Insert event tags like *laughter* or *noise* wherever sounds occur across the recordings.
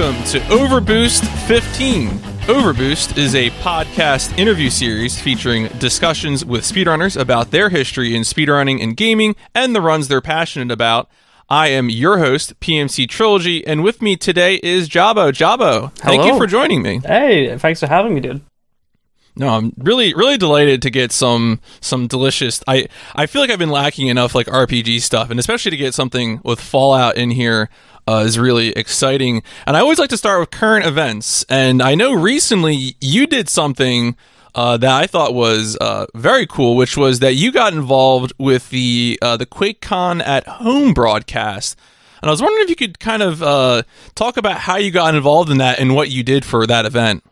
welcome to Overboost 15. Overboost is a podcast interview series featuring discussions with speedrunners about their history in speedrunning and gaming and the runs they're passionate about. I am your host, PMC Trilogy, and with me today is Jabo. Jabo, thank you for joining me. Hey, thanks for having me, dude. No, I'm really, really delighted to get some some delicious. I I feel like I've been lacking enough like RPG stuff, and especially to get something with Fallout in here uh, is really exciting. And I always like to start with current events. And I know recently you did something uh, that I thought was uh, very cool, which was that you got involved with the uh, the QuakeCon at Home broadcast. And I was wondering if you could kind of uh, talk about how you got involved in that and what you did for that event.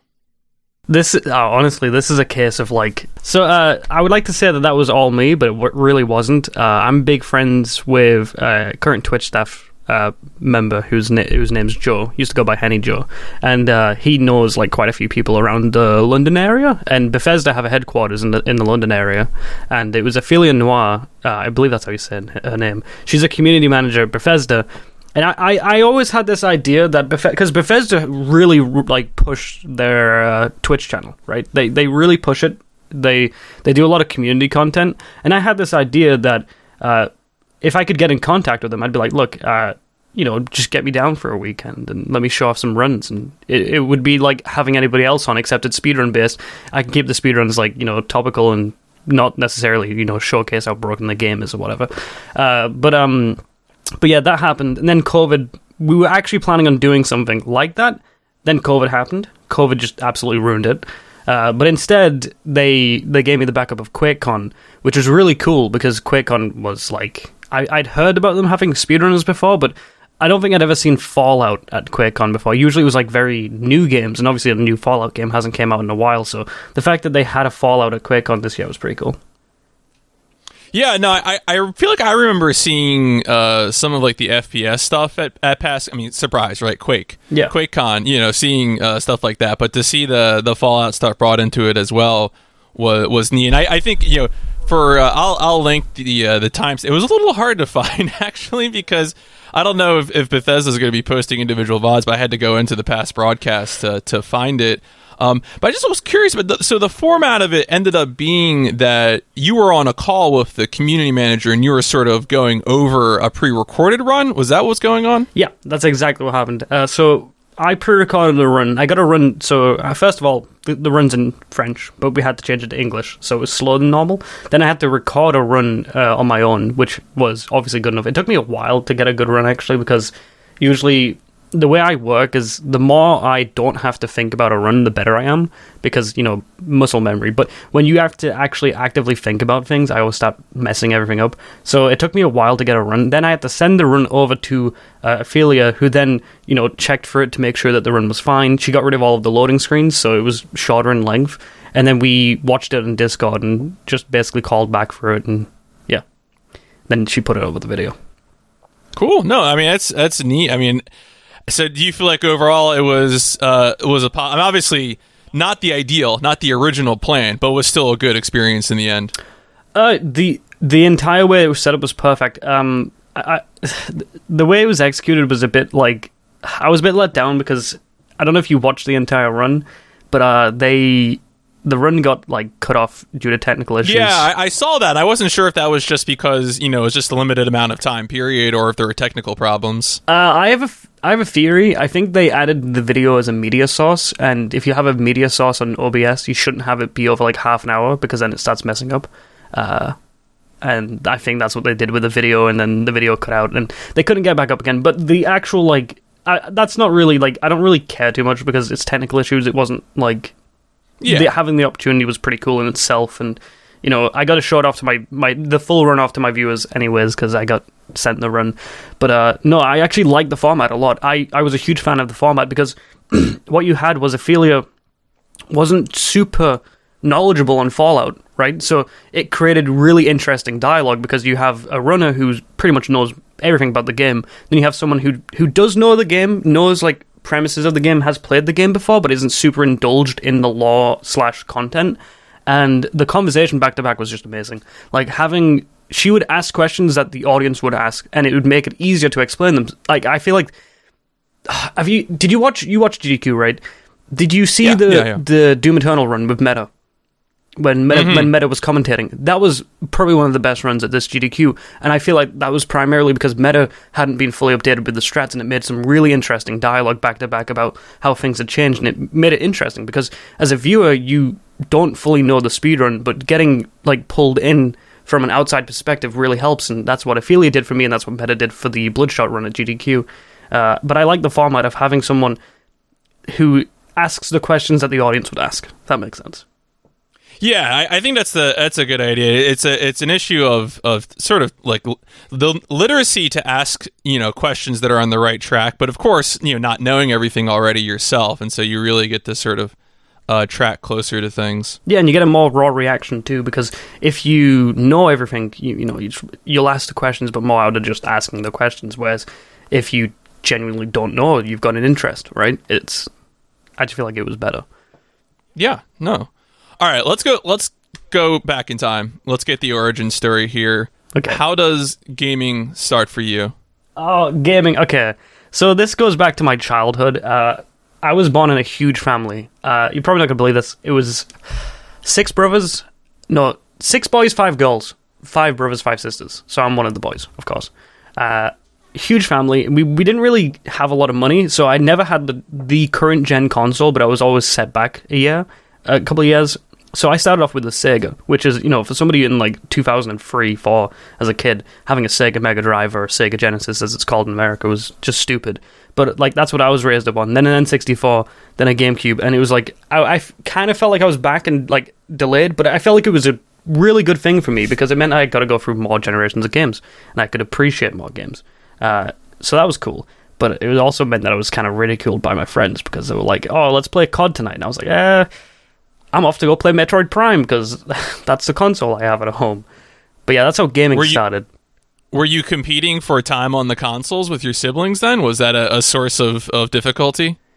This, oh, honestly, this is a case of like. So, uh, I would like to say that that was all me, but it w- really wasn't. Uh, I'm big friends with uh, current Twitch staff uh, member whose na- whose name's Joe. Used to go by Henny Joe, and uh, he knows like quite a few people around the London area. And Bethesda have a headquarters in the in the London area, and it was Ophelia Noir. Uh, I believe that's how you said her name. She's a community manager at Bethesda. And I, I, I always had this idea that because Bethesda really like push their uh, Twitch channel, right? They they really push it. They they do a lot of community content, and I had this idea that uh, if I could get in contact with them, I'd be like, look, uh, you know, just get me down for a weekend and let me show off some runs, and it, it would be like having anybody else on, except it's speedrun based. I can keep the speedruns like you know topical and not necessarily you know showcase how broken the game is or whatever. Uh, but um but yeah, that happened. And then COVID, we were actually planning on doing something like that. Then COVID happened. COVID just absolutely ruined it. Uh, but instead, they they gave me the backup of QuakeCon, which was really cool because QuakeCon was like I, I'd heard about them having speedrunners before, but I don't think I'd ever seen Fallout at QuakeCon before. Usually, it was like very new games, and obviously, a new Fallout game hasn't came out in a while. So the fact that they had a Fallout at QuakeCon this year was pretty cool. Yeah, no, I, I feel like I remember seeing uh, some of like the FPS stuff at, at past. I mean, surprise, right? Quake, Yeah. QuakeCon. You know, seeing uh, stuff like that, but to see the the Fallout stuff brought into it as well was was neat. And I, I think you know, for uh, I'll I'll link the uh, the times. It was a little hard to *laughs* find actually because I don't know if, if is going to be posting individual vods, but I had to go into the past broadcast to to find it. Um, but I just was curious. But the, so the format of it ended up being that you were on a call with the community manager, and you were sort of going over a pre-recorded run. Was that what's going on? Yeah, that's exactly what happened. Uh, so I pre-recorded the run. I got a run. So uh, first of all, the, the run's in French, but we had to change it to English, so it was slower than normal. Then I had to record a run uh, on my own, which was obviously good enough. It took me a while to get a good run actually, because usually the way I work is the more I don't have to think about a run, the better I am because you know muscle memory. But when you have to actually actively think about things, I always start messing everything up. So it took me a while to get a run. Then I had to send the run over to uh, Ophelia, who then you know checked for it to make sure that the run was fine. She got rid of all of the loading screens, so it was shorter in length. And then we watched it in Discord and just basically called back for it, and yeah, then she put it over the video. Cool. No, I mean that's that's neat. I mean, so do you feel like overall it was uh it was a po- I mean, obviously not the ideal, not the original plan, but was still a good experience in the end. Uh, the the entire way it was set up was perfect. Um, I, I, *sighs* the way it was executed was a bit like I was a bit let down because I don't know if you watched the entire run, but uh, they the run got like cut off due to technical issues. Yeah, I, I saw that. I wasn't sure if that was just because you know it was just a limited amount of time period, or if there were technical problems. Uh, I have a f- I have a theory. I think they added the video as a media source, and if you have a media source on OBS, you shouldn't have it be over like half an hour because then it starts messing up. Uh, and I think that's what they did with the video, and then the video cut out, and they couldn't get back up again. But the actual like, I, that's not really like I don't really care too much because it's technical issues. It wasn't like Yeah, the, having the opportunity was pretty cool in itself, and you know I got to show it off to my my the full run off to my viewers anyways because I got sent the run. But uh, no, I actually liked the format a lot. I I was a huge fan of the format because *clears throat* what you had was Ophelia wasn't super knowledgeable on Fallout, right? So it created really interesting dialogue because you have a runner who pretty much knows everything about the game. Then you have someone who who does know the game, knows like premises of the game, has played the game before, but isn't super indulged in the lore slash content. And the conversation back to back was just amazing. Like having she would ask questions that the audience would ask, and it would make it easier to explain them. Like I feel like *sighs* have you? Did you watch? You watched GDQ, right? Did you see Yeah, the yeah, yeah. the Doom Eternal run with Meta? When Meta, Mhm. when Meta was commentating, that was probably one of the best runs at this GDQ, and I feel like that was primarily because Meta hadn't been fully updated with the strats, and it made some really interesting dialogue back to back about how things had changed, and it made it interesting because as a viewer, you don't fully know the speedrun, but getting like pulled in from an outside perspective really helps, and that's what Ophelia did for me, and that's what Meta did for the Bloodshot run at GDQ. Uh, but I like the format of having someone who asks the questions that the audience would ask. That makes sense. Yeah, I, I think that's the that's a good idea. It's a it's an issue of of sort of like l- the literacy to ask you know questions that are on the right track, but of course you know not knowing everything already yourself, and so you really get to sort of uh, track closer to things. Yeah, and you get a more raw reaction too because if you know everything, you you know you, you'll ask the questions, but more out of just asking the questions. Whereas if you genuinely don't know, you've got an interest, right? It's I just feel like it was better. Yeah, no. All right, let's go. Let's go back in time. Let's get the origin story here. Okay. How does gaming start for you? Oh, gaming. Okay, so this goes back to my childhood. Uh, I was born in a huge family. Uh, you're probably not gonna believe this. It was six brothers. No, six boys, five girls. Five brothers, five sisters. So I'm one of the boys, of course. Uh, huge family. We we didn't really have a lot of money, so I never had the the current gen console, but I was always set back a year, a couple of years. So I started off with the Sega, which is you know for somebody in like 2003, 4 as a kid, having a Sega Mega Drive or Sega Genesis as it's called in America was just stupid. But like that's what I was raised up on. Then an N64, then a GameCube, and it was like I, I kind of felt like I was back and like delayed, but I felt like it was a really good thing for me because it meant I got to go through more generations of games and I could appreciate more games. Uh, so that was cool. But it also meant that I was kind of ridiculed by my friends because they were like, "Oh, let's play COD tonight," and I was like, "Eh, I'm off to go play Metroid Prime because *laughs* that's the console I have at home." But yeah, that's how gaming Were you- started. Were you competing for time on the consoles with your siblings? Then was that a, a source of, of difficulty? *clears throat*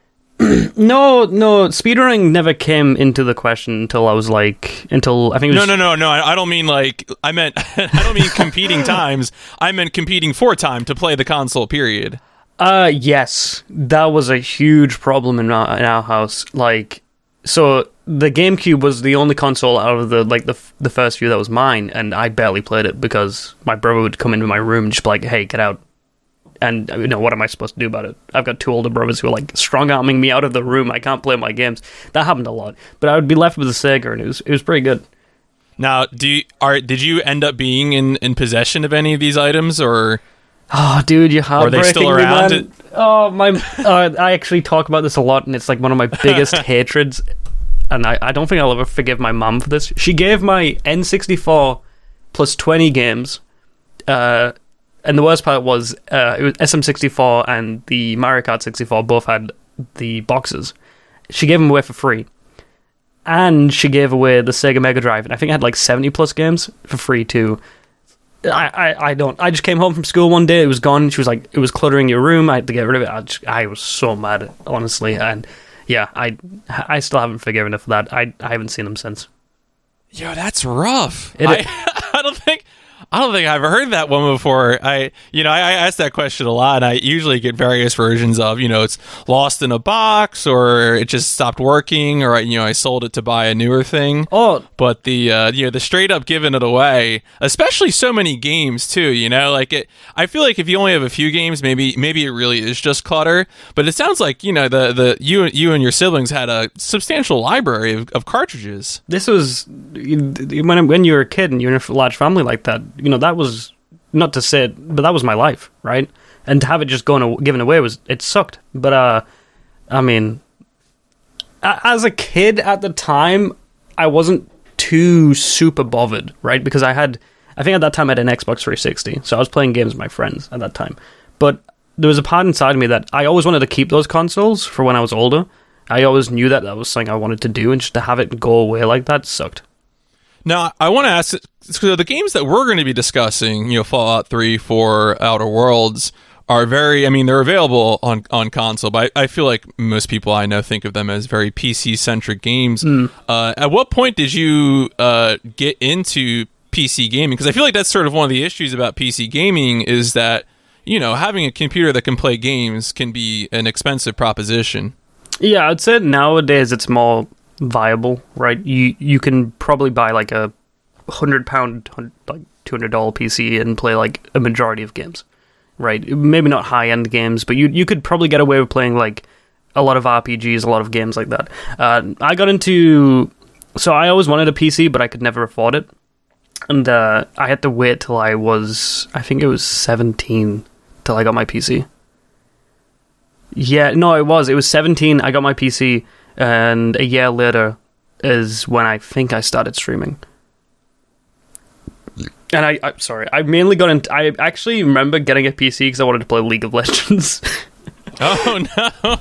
No, no, speedrunning never came into the question until I was like, until I think it was No, no, no, no. I, I don't mean like I meant. *laughs* I don't mean competing *laughs* times. I meant competing for time to play the console. Period. Uh, yes, that was a huge problem in our, in our house. Like, so the GameCube was the only console out of the like the f- the first few that was mine, and I barely played it because my brother would come into my room and just be like, "Hey, get out." And you know what am I supposed to do about it? I've got two older brothers who are like strong arming me out of the room. I can't play my games. That happened a lot, but I would be left with a Sega, and it was it was pretty good. Now, do you, are did you end up being in, in possession of any of these items, or Oh, dude, you're Are they still me, around? man. Oh, my! Uh, I actually talk about this a lot, and it's like one of my *laughs* biggest hatreds. And I, I don't think I'll ever forgive my mum for this. She gave my N64 plus 20 games. Uh, and the worst part was uh, it was SM64 and the Mario Kart 64 both had the boxes. She gave them away for free. And she gave away the Sega Mega Drive, and I think it had like 70 plus games for free too. I, I, I don't. I just came home from school one day. It was gone. She was like, it was cluttering your room. I had to get rid of it. I, just, I was so mad, honestly. And yeah, I I still haven't forgiven her for that. I I haven't seen them since. yo, that's rough. It- I, *laughs* I don't think. I don't think I've heard that one before. I, you know, I, I ask that question a lot. And I usually get various versions of, you know, it's lost in a box, or it just stopped working, or you know, I sold it to buy a newer thing. Oh, but the uh, you know the straight up giving it away, especially so many games too. You know, like it. I feel like if you only have a few games, maybe maybe it really is just clutter. But it sounds like you know the the you you and your siblings had a substantial library of, of cartridges. this was when when you were a kid and you're in a large family like that. You know that was not to say, it, but that was my life, right? And to have it just going given away was it sucked. But uh, I mean, as a kid at the time, I wasn't too super bothered, right? Because I had, I think at that time I had an Xbox 360, so I was playing games with my friends at that time. But there was a part inside of me that I always wanted to keep those consoles for when I was older. I always knew that that was something I wanted to do, and just to have it go away like that sucked. Now, I want to ask so the games that we're going to be discussing, you know, Fallout 3, 4, Outer Worlds, are very, I mean, they're available on, on console, but I, I feel like most people I know think of them as very PC centric games. Uh, at what point did you uh, get into PC gaming? Because I feel like that's sort of one of the issues about PC gaming is that, you know, having a computer that can play games can be an expensive proposition. Yeah, I'd say nowadays it's more viable, right? You you can probably buy like a hundred pound, like two hundred dollar PC and play like a majority of games, right? Maybe not high end games, but you you could probably get away with playing like a lot of RPGs, a lot of games like that. Uh, I got into so I always wanted a PC, but I could never afford it, and uh, I had to wait till I was I think it was seventeen till I got my PC. Yeah, no, it was. It was 17. I got my PC, and a year later is when I think I started streaming. And I, I sorry, I mainly got into. I actually remember getting a PC because I wanted to play League of Legends. *laughs* Oh no!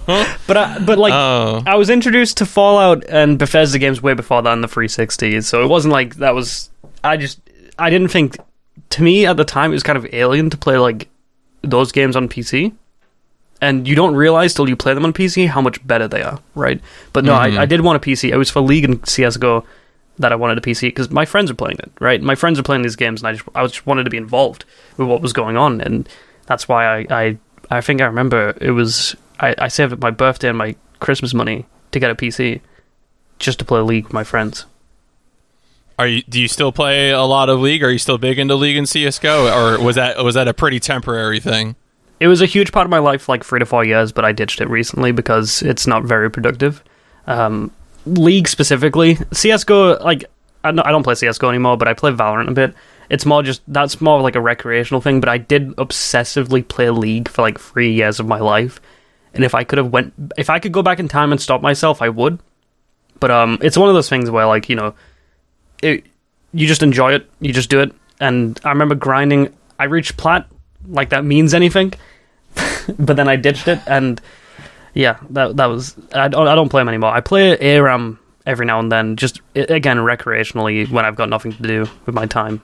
but I, but like Oh. I was introduced to Fallout and Bethesda games way before that in the 360, so it wasn't like that was. I just I didn't think. To me at the time, it was kind of alien to play like those games on PC, and you don't realize till you play them on PC how much better they are, right? But no, Mhm. I, I did want a PC. It was for League and CS:GO that I wanted a PC because my friends are playing it, right? My friends are playing these games, and I just I just wanted to be involved with what was going on, and that's why I I, I think I remember it was I, I saved up my birthday and my Christmas money to get a PC just to play League with my friends. Are you? Do you still play a lot of League? Are you still big into League and CS:GO, or was that was that a pretty temporary thing? It was a huge part of my life, like three to four years, but I ditched it recently because it's not very productive. Um, League specifically, CS:GO, like I don't, I don't play CS:GO anymore, but I play Valorant a bit. It's more just that's more like a recreational thing. But I did obsessively play League for like three years of my life, and if I could have went, if I could go back in time and stop myself, I would. But um, it's one of those things where like you know, it you just enjoy it, you just do it. And I remember grinding. I reached plat, like that means anything *laughs* but then I ditched it, and yeah, that that was I don't I don't play them anymore. I play ARAM every now and then, just again recreationally when I've got nothing to do with my time.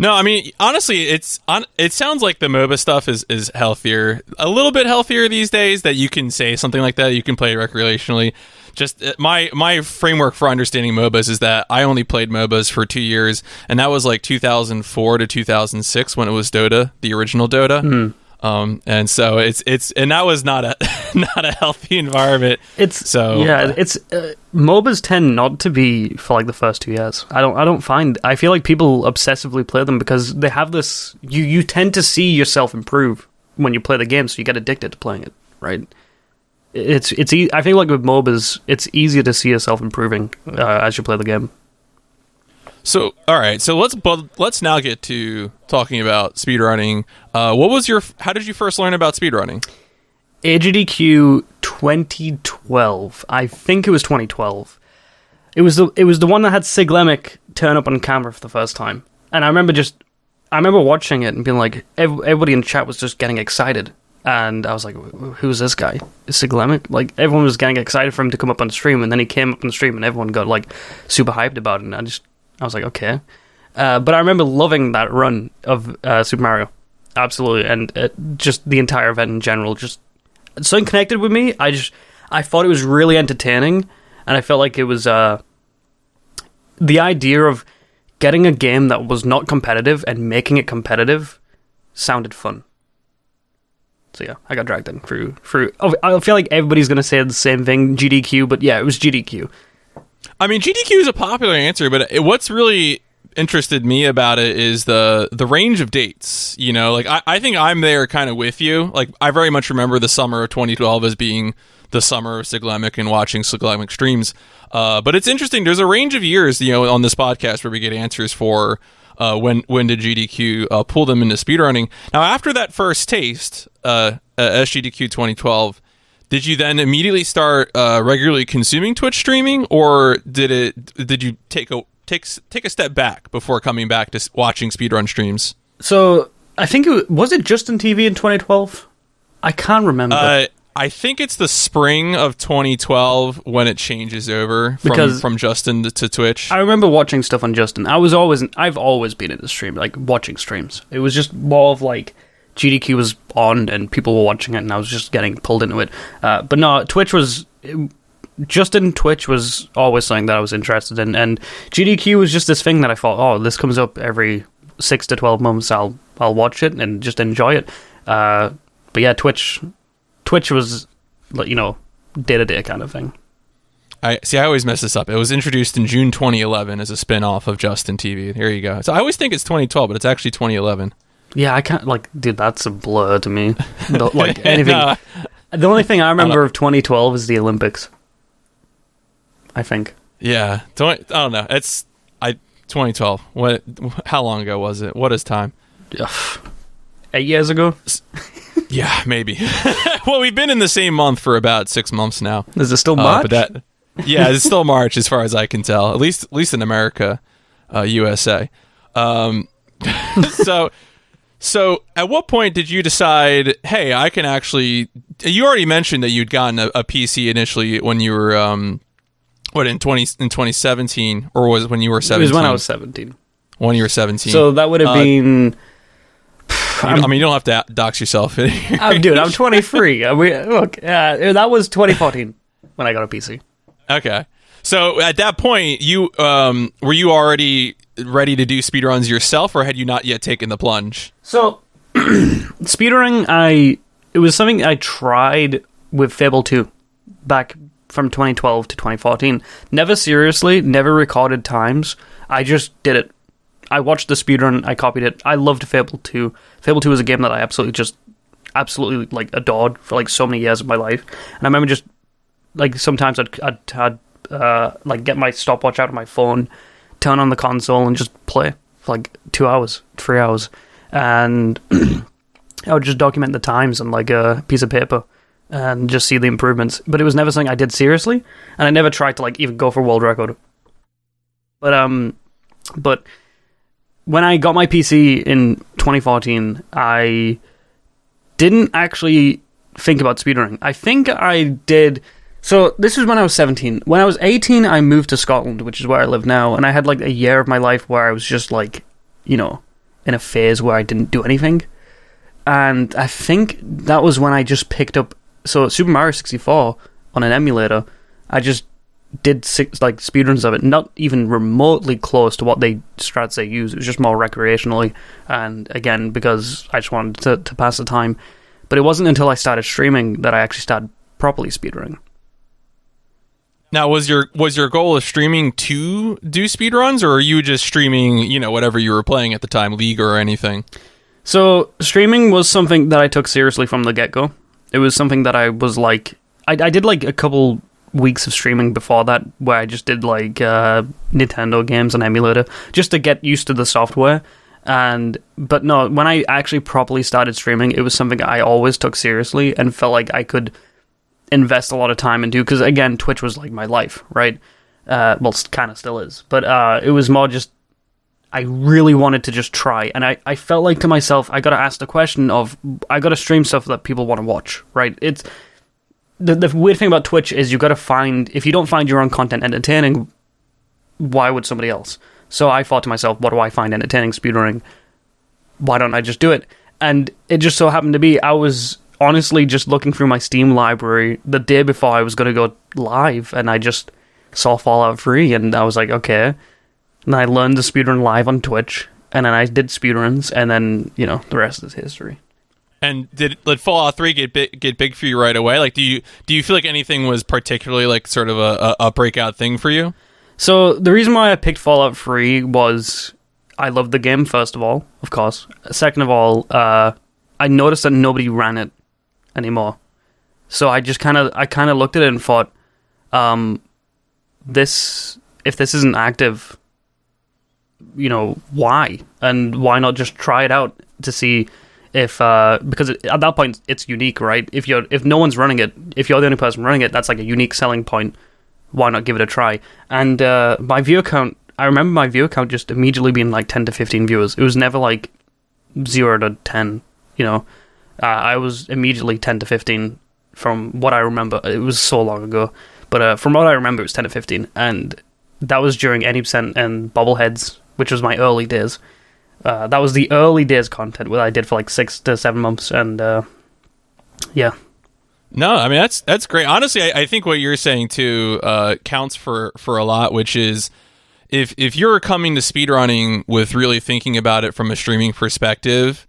No, I mean honestly, it's on. It sounds like the MOBA stuff is is healthier, a little bit healthier these days. That you can say something like that. You can play it recreationally. Just uh, my my framework for understanding MOBAs is that I only played MOBAs for two years, and that was like 2004 to 2006 when it was Dota, the original Dota. Um, and so it's it's and that was not a *laughs* not a healthy environment. It's So- yeah, it's uh, MOBAs tend not to be for like the first two years. I don't I don't find I feel like people obsessively play them because they have this. You you tend to see yourself improve when you play the game, so you get addicted to playing it, right? It's it's e- I feel like with MOBAs, it's easier to see yourself improving uh, as you play the game. So, all right. So let's let's now get to talking about speedrunning. Uh, what was your? How did you first learn about speedrunning? AGDQ 2012. I think it was 2012. It was the it was the one that had Siglemic turn up on camera for the first time, and I remember just I remember watching it and being like, ev- everybody in chat was just getting excited, and I was like, who's this guy? Is? Like everyone was getting excited for him to come up on stream, and then he came up on stream, and everyone got like super hyped about it. And I just I was like, okay. Uh, but I remember loving that run of uh, Super Mario, absolutely, and uh, just the entire event in general. Just something connected with me. I just I thought it was really entertaining, and I felt like it was uh, the idea of getting a game that was not competitive and making it competitive sounded fun. So yeah, I got dragged in through through. I feel like everybody's gonna say the same thing, GDQ, but yeah, it was GDQ. I mean, GDQ is a popular answer, but what's really interested me about it is the the range of dates. You know, like I, I think I'm there kind of with you. Like I very much remember the summer of 2012 as being the summer of Siglemic and watching Siglemic streams. Uh, but it's interesting. There's a range of years, you know, on this podcast where we get answers for uh, when when did GDQ uh, pull them into speedrunning. Now, after that first taste, uh, uh, SGDQ 2012. Did you then immediately start uh, regularly consuming Twitch streaming, or did it? Did you take a take take a step back before coming back to watching speedrun streams? So I think it was, was it Justin TV in 2012. I can't remember. Uh, I think it's the spring of 2012 when it changes over from Because- from Justin to, to Twitch. I remember watching stuff on Justin. I was always, I've always been in the stream, like watching streams. It was just more of like GDQ was on and people were watching it, and I was just getting pulled into it. Uh, but no, Twitch was. Justin Twitch was always something that I was interested in, and GDQ was just this thing that I thought, oh, this comes up every six to twelve months. I'll I'll watch it and just enjoy it. Uh, but yeah, Twitch, Twitch was you know day to day kind of thing. I see. I always mess this up. It was introduced in June 2011 as a spin-off of Justin TV. Here you go. So I always think it's 2012, but it's actually 2011. Yeah, I can't like, dude. That's a blur to me. The- *laughs* like anything. No, The only thing I remember know. of 2012 is the Olympics. I think. yeah, 20, I don't know. It's I 2012. What? How long ago was it? What is time? *sighs* Eight years ago. Yeah, maybe. *laughs* well, we've been in the same month for about six months now. Is it still Uh, March? but that, yeah, it's still *laughs* March as far as I can tell. At least, at least in America, uh, USA. Um, so, so at what point did you decide? Hey, I can actually. You already mentioned that you'd gotten a, a PC initially when you were, um, what in twenty in twenty seventeen, or was it when you were seventeen? it seventeen? was when I was 17. when you were seventeen. So that would have Uh, been. I mean, you don't have to dox yourself. I'm, *laughs* dude, I'm 23. Uh, we, look, uh, that was 2014 when I got a PC. Okay. So at that point, you um, were you already ready to do speedruns yourself, or had you not yet taken the plunge? So, *clears throat* speedrunning, I it was something I tried with Fable 2 back from 2012 to 2014. Never seriously, never recorded times. I just did it. I watched the speedrun, I copied it. I loved Fable 2. Fable 2 was a game that I absolutely just absolutely like adored for like so many years of my life. And I remember just like sometimes I'd I'd, I'd uh, like get my stopwatch out of my phone, turn on the console, and just play for like two hours, three hours, and *clears throat* I would just document the times on like a piece of paper and just see the improvements. But it was never something I did seriously, and I never tried to like even go for world record. But um, but when I got my PC in 2014, I didn't actually think about speedrunning. I think I did. So this was when I was 17. When I was 18, I moved to Scotland, which is where I live now, and I had like a year of my life where I was just like, you know, in a phase where I didn't do anything. And I think that was when I just picked up so Super Mario 64 on an emulator. I just did six like speedruns of it, not even remotely close to what they strats they use. It was just more recreationally, and again because I just wanted to, to pass the time. But it wasn't until I started streaming that I actually started properly speedrunning. Now, was your was your goal of streaming to do speedruns, or are you just streaming, you know, whatever you were playing at the time, League or anything? So streaming was something that I took seriously from the get go. It was something that I was like, I, I did like a couple weeks of streaming before that, where I just did like uh, Nintendo games on emulator just to get used to the software. And but no, when I actually properly started streaming, it was something I always took seriously and felt like I could invest a lot of time into. Because again, Twitch was like my life, right? Uh, well, kind of still is, but uh, it was more just I really wanted to just try, and I, I felt like to myself, I got to ask the question of I got to stream stuff that people want to watch, right? It's the the weird thing about Twitch is you got to find if you don't find your own content entertaining, why would somebody else? So I thought to myself, what do I find entertaining speedrunning? Why don't I just do it? And it just so happened to be I was honestly just looking through my Steam library the day before I was going to go live, and I just saw Fallout 3, and I was like, okay. And I learned the speedrun live on Twitch, and then I did speedruns, and then you know the rest is history. And did did Fallout Three get big, get big for you right away? Like, do you do you feel like anything was particularly like sort of a, a, a breakout thing for you? So the reason why I picked Fallout 3 was I loved the game first of all, of course. Second of all, uh, I noticed that nobody ran it anymore. So I just kind of I kind of looked at it and thought, um, this if this isn't active, you know why? And why not just try it out to see if uh because at that point it's unique right? If you're if no one's running it if you're the only person running it that's like a unique selling point. Why not give it a try? And uh my view count i remember my view count just immediately being like 10 to 15 viewers. It was never like 0 to 10 you know uh, i was immediately 10 to 15 from what i remember. It was so long ago. But uh, from what i remember it was 10 to 15 and that was during any percent and bobbleheads which was my early days. Uh, that was the early days content that I did for like six to seven months, and uh, yeah, No, I mean that's that's great. Honestly, I, I think what you're saying too uh, counts for for a lot, which is if if you're coming to speedrunning with really thinking about it from a streaming perspective,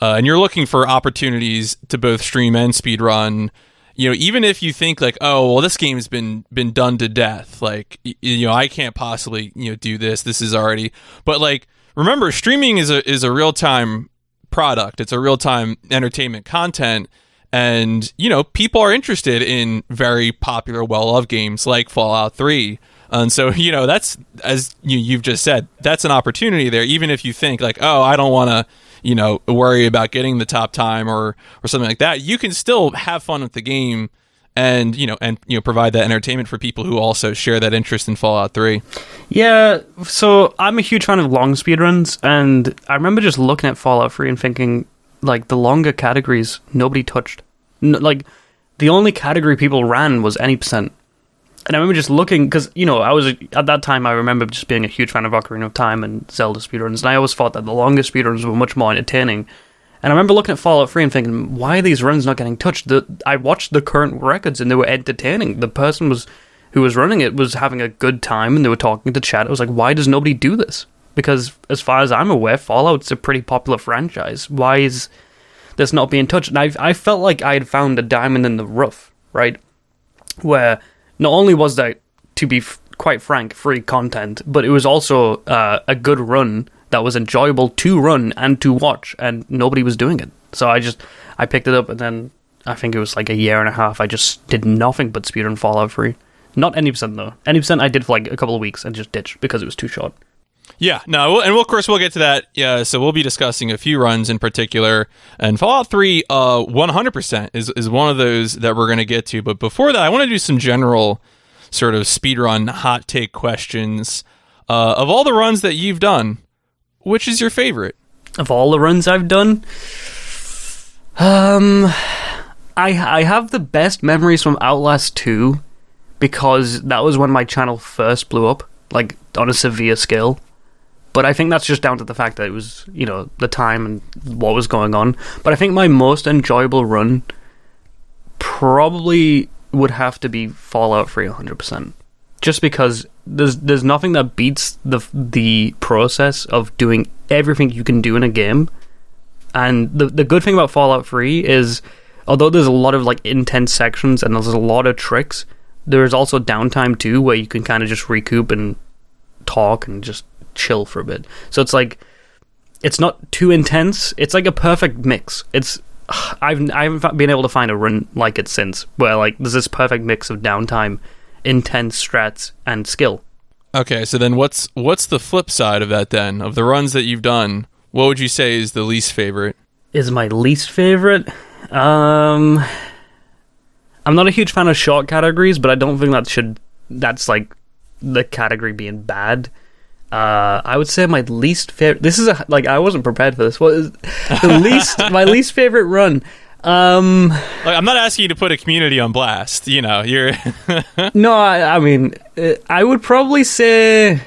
uh, and you're looking for opportunities to both stream and speedrun, you know, even if you think like, oh, well, this game's been been done to death, like you know, I can't possibly you know do this. This is already, but like remember, streaming is a is a real time product. It's a real time entertainment content. And, you know, people are interested in very popular, well loved games like Fallout 3. And so, *laughs* you know, that's, as you, you've just said, that's an opportunity there, even if you think, like, oh, I don't want to, you know, worry about getting the top time or, or something like that. You can still have fun with the game and you know and you know provide that entertainment for people who also share that interest in Fallout 3. Yeah, so I'm a huge fan of long speedruns, and I remember just looking at Fallout 3 and thinking, like, the longer categories nobody touched. N- like, the only category people ran was any percent. And I remember just looking, because, you know, I was, at that time, I remember just being a huge fan of Ocarina of Time and Zelda speedruns, and I always thought that the longest speedruns were much more entertaining. And I remember looking at Fallout 3 and thinking, why are these runs not getting touched? The, I watched the current records and they were entertaining. The person was who was running it was having a good time and they were talking to chat. I was like, why does nobody do this? Because as far as I'm aware, Fallout's a pretty popular franchise. Why is this not being touched? And I, I felt like I had found a diamond in the rough, right? Where not only was that, to be f- quite frank, free content, but it was also uh, a good run that was enjoyable to run and to watch, and nobody was doing it. So I just I picked it up, and then I think it was like a year and a half. I just did nothing but speedrun Fallout 3. Not any percent though. Any percent I did for like a couple of weeks and just ditched because it was too short. Yeah, no, and we'll, of course we'll get to that. Yeah, so we'll be discussing a few runs in particular, and Fallout Three, uh, one hundred percent is is one of those that we're going to get to. But before that, I want to do some general sort of speedrun hot take questions. Uh, of all the runs that you've done, which is your favorite? Of all the runs I've done, um, I I have the best memories from Outlast Two because that was when my channel first blew up, like on a severe scale. But I think that's just down to the fact that it was, you know, the time and what was going on. But I think my most enjoyable run probably would have to be Fallout 3 100%. Just because there's there's nothing that beats the the process of doing everything you can do in a game. And the the good thing about Fallout 3 is although there's a lot of like intense sections and there's a lot of tricks, there's also downtime too where you can kind of just recoup and talk and just chill for a bit. So it's like it's not too intense. It's like a perfect mix. It's *sighs* I've I haven't been able to find a run like it since where like there's this perfect mix of downtime, intense strats, and skill. Okay, so then what's what's the flip side of that then? Of the runs that you've done, what would you say is the least favorite? Is my least favorite? Um I'm not a huge fan of short categories, but I don't think that should that's like the category being bad. Uh, I would say my least favorite. This is a like I wasn't prepared for this. What is the *laughs* least my least favorite run? Um, like, I'm not asking you to put a community on blast. You know, you're. *laughs* no, I, I mean, uh, I would probably say,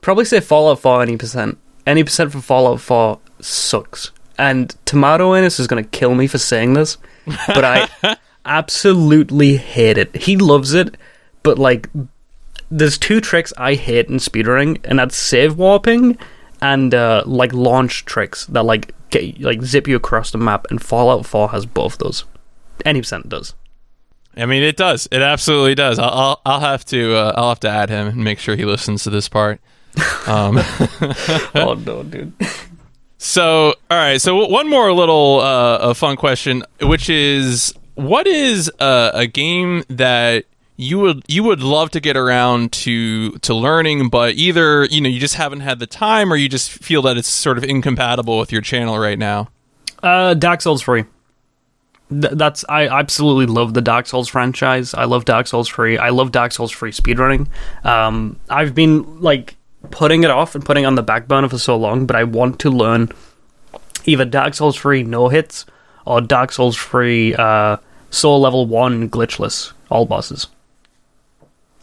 probably say Fallout 4 any percent. Any percent for Fallout 4 sucks. And Tomato Anus is going to kill me for saying this, but I *laughs* absolutely hate it. He loves it, but like, there's two tricks I hate in speedrunning, and that's save warping and uh, like launch tricks that like get like zip you across the map. And Fallout 4 has both those. Any percent does. I mean, it does. It absolutely does. I'll I'll, I'll have to uh, I'll have to add him and make sure he listens to this part. *laughs* Um, oh no, dude. So, all right. So, one more little uh, a fun question, which is, what is uh, a game that you would you would love to get around to to learning, but either you know you just haven't had the time, or you just feel that it's sort of incompatible with your channel right now? Uh, Dark Souls 3. Th- that's I absolutely love the Dark Souls franchise. I love Dark Souls 3. I love Dark Souls 3 speedrunning. Um, I've been like putting it off and putting it on the back burner for so long, but I want to learn either Dark Souls 3 no hits or Dark Souls free uh, soul level one glitchless all bosses.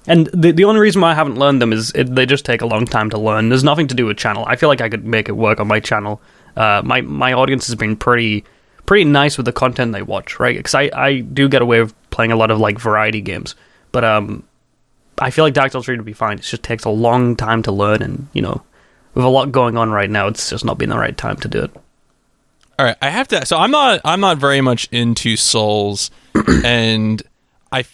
And the the only reason why I haven't learned them is it, they just take a long time to learn. There's nothing to do with channel. I feel like I could make it work on my channel. Uh, my my audience has been pretty pretty nice with the content they watch, right? Because I, I do get away with playing a lot of like variety games, but um, I feel like Dark Souls 3 would be fine. It just takes a long time to learn, and you know, with a lot going on right now, it's just not been the right time to do it. All right, I have to. So I'm not. I'm not very much into Souls, *clears throat* and I,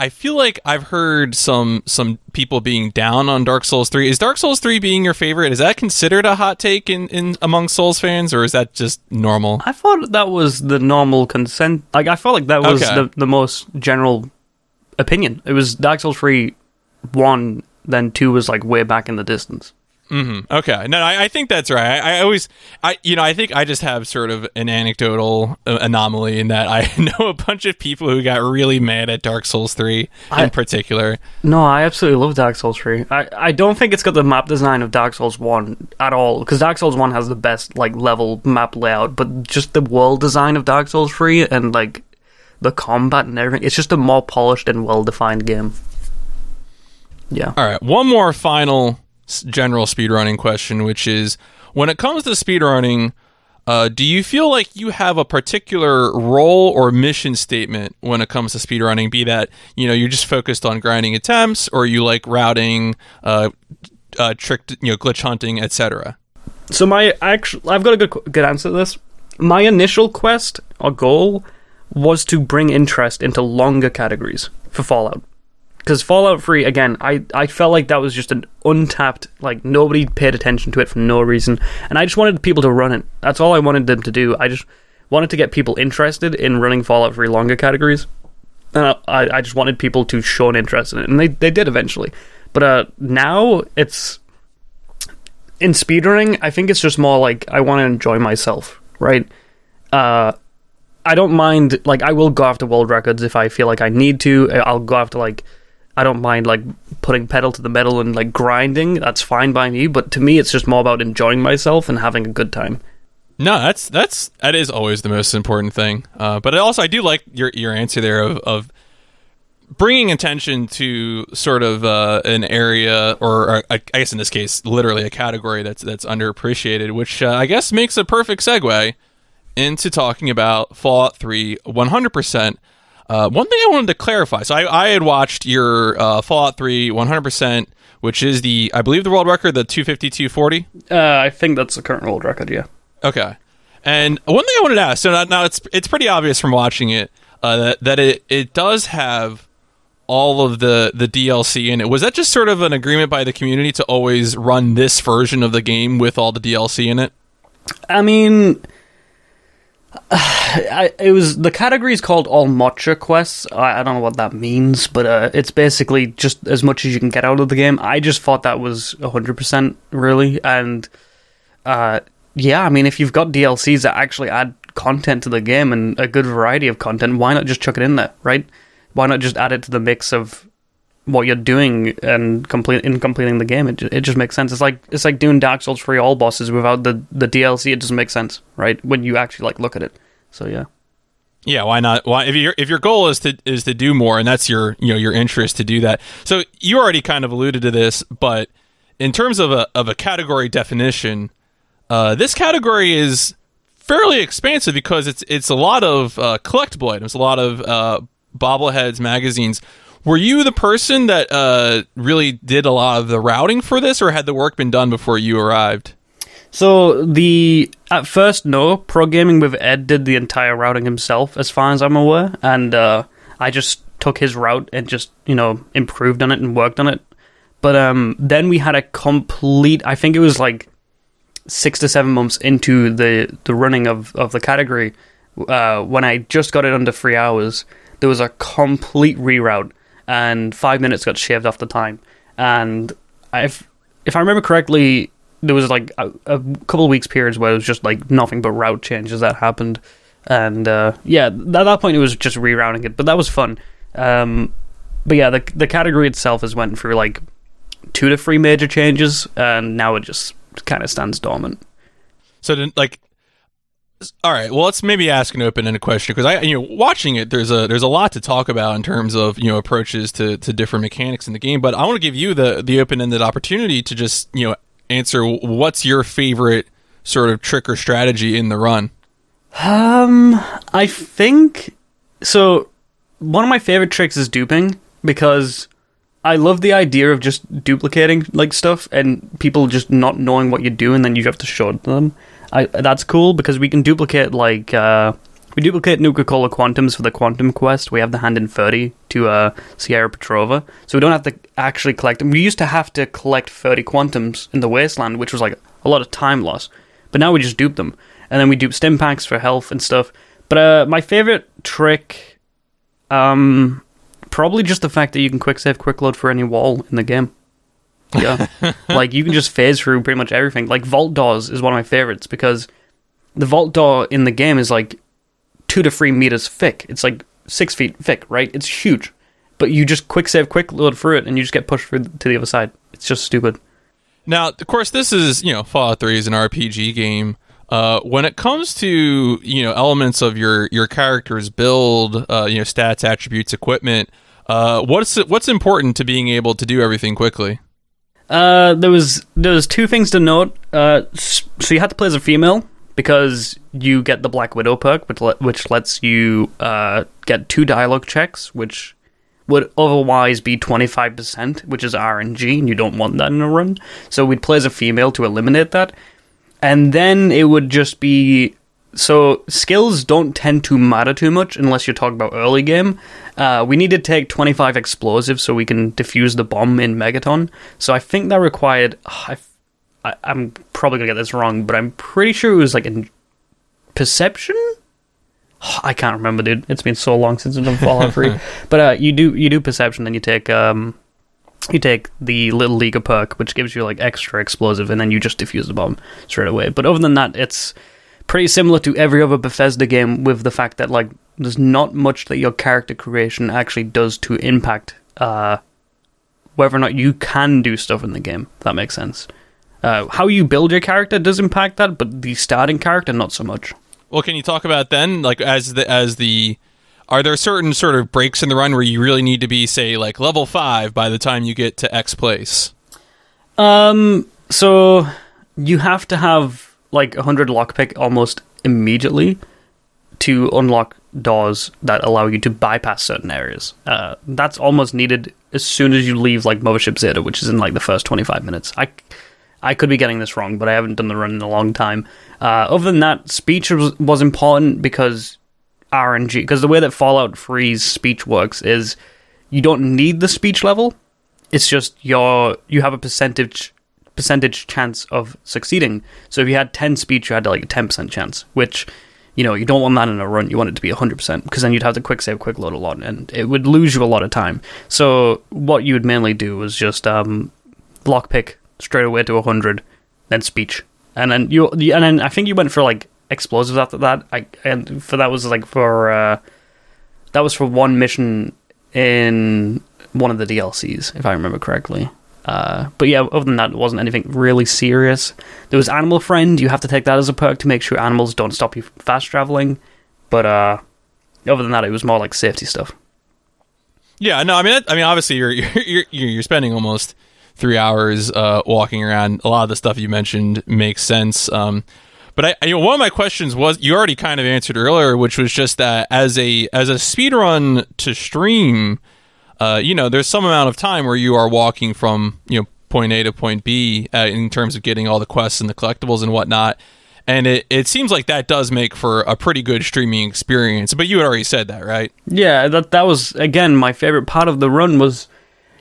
I feel like I've heard some some people being down on Dark Souls three. Is Dark Souls three being your favorite? Is that considered a hot take in, in among Souls fans, or is that just normal? I thought that was the normal consent. Like I felt like that was Okay. the the most general opinion. It was Dark Souls three, one, then two was like way back in the distance. Okay, no, I, I think that's right. I, I always, I you know, I think I just have sort of an anecdotal uh, anomaly in that I *laughs* know a bunch of people who got really mad at Dark Souls three I- in particular. No, I absolutely love Dark Souls 3. I, I don't think it's got the map design of Dark Souls 1 at all, because Dark Souls 1 has the best, like, level map layout, but just the world design of Dark Souls 3 and, like, the combat and everything, it's just a more polished and well defined game. Yeah. All right, one more final general speedrunning question, which is when it comes to speedrunning, uh, do you feel like you have a particular role or mission statement when it comes to speedrunning? Be that you know you're just focused on grinding attempts, or you like routing, uh, uh, trick, you know, glitch hunting, etc. So my actual, I've got a good good answer to this. My initial quest or goal was to bring interest into longer categories for Fallout. Because Fallout 3, again, I, I felt like that was just an untapped, like, nobody paid attention to it for no reason. And I just wanted people to run it. That's all I wanted them to do. I just wanted to get people interested in running Fallout 3 longer categories. And I, I I just wanted people to show an interest in it. And they, they did eventually. But uh, now it's in speedrunning, I think it's just more like I want to enjoy myself, right? Uh, I don't mind like I will go after world records if I feel like I need to. I'll go after like I don't mind like putting pedal to the metal and like grinding. That's fine by me. But to me, it's just more about enjoying myself and having a good time. No, that's that's that is always the most important thing. Uh, but also, I do like your your answer there of, of bringing attention to sort of uh, an area, or, or I guess in this case, literally a category that's that's underappreciated, which uh, I guess makes a perfect segue into talking about Fallout Three 100. percent uh, one thing I wanted to clarify. So I, I had watched your uh, Fallout 3 100%, which is the, I believe the world record, the 250-240. Uh, I think that's the current world record. Yeah. Okay. And one thing I wanted to ask, so now, now it's it's pretty obvious from watching it uh, that that it, it does have all of the the DLC in it. Was that just sort of an agreement by the community to always run this version of the game with all the DLC in it? I mean, *sighs* I, it was the category is called all matcha quests. I, I don't know what that means, but uh, it's basically just as much as you can get out of the game. I just thought that was hundred percent really, and uh, yeah, I mean, if you've got DLCs that actually add content to the game and a good variety of content, why not just chuck it in there, right? Why not just add it to the mix of what you're doing and complete in completing the game? It, it just makes sense. It's like it's like doing Dark Souls 3 all bosses without the the DLC. It doesn't make sense, right? When you actually like look at it. So yeah. Yeah, why not? Why if your if your goal is to is to do more, and that's your you know your interest to do that. So you already kind of alluded to this, but in terms of a of a category definition, uh, this category is fairly expansive because it's it's a lot of uh, collectible items, a lot of uh, bobbleheads, magazines. Were you the person that uh, really did a lot of the routing for this, or had the work been done before you arrived? So the at first no pro gaming with Ed did the entire routing himself, as far as I'm aware, and uh, I just took his route and just you know improved on it and worked on it. But um, then we had a complete. I think it was like six to seven months into the the running of of the category. Uh, when I just got it under three hours, there was a complete reroute, and five minutes got shaved off the time. And if if I remember correctly, there was like a, a couple of weeks periods where it was just like nothing but route changes that happened, and uh, yeah, at that point it was just rerouting it, but that was fun. Um, but yeah, the the category itself has went through like two to three major changes, and now it just kind of stands dormant. So then, like, all right. Well, let's maybe ask an open-ended question because I, you know, watching it, there's a there's a lot to talk about in terms of you know approaches to to different mechanics in the game. But I want to give you the the open-ended opportunity to just you know answer what's your favorite sort of trick or strategy in the run. Um, I think so. One of my favorite tricks is duping because I love the idea of just duplicating like stuff and people just not knowing what you do and then you have to show them. I, that's cool because we can duplicate like uh, we duplicate Nuka Cola Quantums for the Quantum Quest. We have the hand in thirty to uh, Sierra Petrovita, so we don't have to actually collect them. We used to have to collect thirty Quantums in the Wasteland, which was like a lot of time loss. But now we just dupe them, and then we dupe stim packs for health and stuff. But uh, my favorite trick, um, probably just the fact that you can quick save, quick load for any wall in the game. Yeah, *laughs* like you can just phase through pretty much everything. Like vault doors is one of my favorites because the vault door in the game is like two to three meters thick. It's like six feet thick, right? It's huge, but you just quick save, quick load through it, and you just get pushed through to the other side. It's just stupid. Now, of course, this is you know Fallout Three is an RPG game. Uh, when it comes to you know elements of your your character's build, uh, you know stats, attributes, equipment, uh, what's what's important to being able to do everything quickly? Uh, there was there was two things to note. Uh, so you had to play as a female because you get the Black Widow perk, which le- which lets you uh, get two dialogue checks, which would otherwise be twenty five percent, which is RNG, and you don't want that in a run. So we'd play as a female to eliminate that, and then it would just be so skills don't tend to matter too much unless you're talking about early game. Uh, we need to take 25 explosives so we can defuse the bomb in Megaton. So I think that required. I, I, am probably gonna get this wrong, but I'm pretty sure it was like in perception. *sighs* I can't remember, dude. It's been so long since I've done Fallout 3. *laughs* but uh, you do you do perception, then you take um, you take the Little Leaguer perk, which gives you like extra explosive, and then you just defuse the bomb straight away. But other than that, it's pretty similar to every other Bethesda game with the fact that like there's not much that your character creation actually does to impact uh, whether or not you can do stuff in the game. If that makes sense. Uh, how you build your character does impact that, but the starting character not so much. Well, can you talk about then, like as the as the are there certain sort of breaks in the run where you really need to be, say, like level five by the time you get to X place? Um, so you have to have like 100 lockpick almost immediately to unlock doors that allow you to bypass certain areas. Uh, that's almost needed as soon as you leave like Mothership Zeta, which is in like the first 25 minutes. I, I could be getting this wrong, but I haven't done the run in a long time. Uh, other than that, speech was, was important because RNG, because the way that Fallout 3's speech works is you don't need the speech level. It's just your you have a percentage percentage chance of succeeding. So if you had 10 speech, you had like a 10% chance, which, you know, you don't want that in a run. You want it to be 100% because then you'd have to quick save, quick load a lot and it would lose you a lot of time. So what you would mainly do was just um, lockpick straight away to 100, then speech. And then you, and then I think you went for like explosives after that. I, and for that was like for, uh, that was for one mission in one of the DLCs, if I remember correctly. Uh, but yeah, other than that, it wasn't anything really serious. There was Animal Friend. You have to take that as a perk to make sure animals don't stop you fast traveling. But uh, other than that, it was more like safety stuff. Yeah, no, I mean, I mean, obviously, you're *laughs* you're you're spending almost three hours uh, walking around. A lot of the stuff you mentioned makes sense. Um, but I, you know, one of my questions was you already kind of answered earlier, which was just that as a as a speed run to stream uh, you know, there's some amount of time where you are walking from, you know, point A to point B uh, in terms of getting all the quests and the collectibles and whatnot. And it, it seems like that does make for a pretty good streaming experience. But you had already said that, right? Yeah, that that was again my favorite part of the run was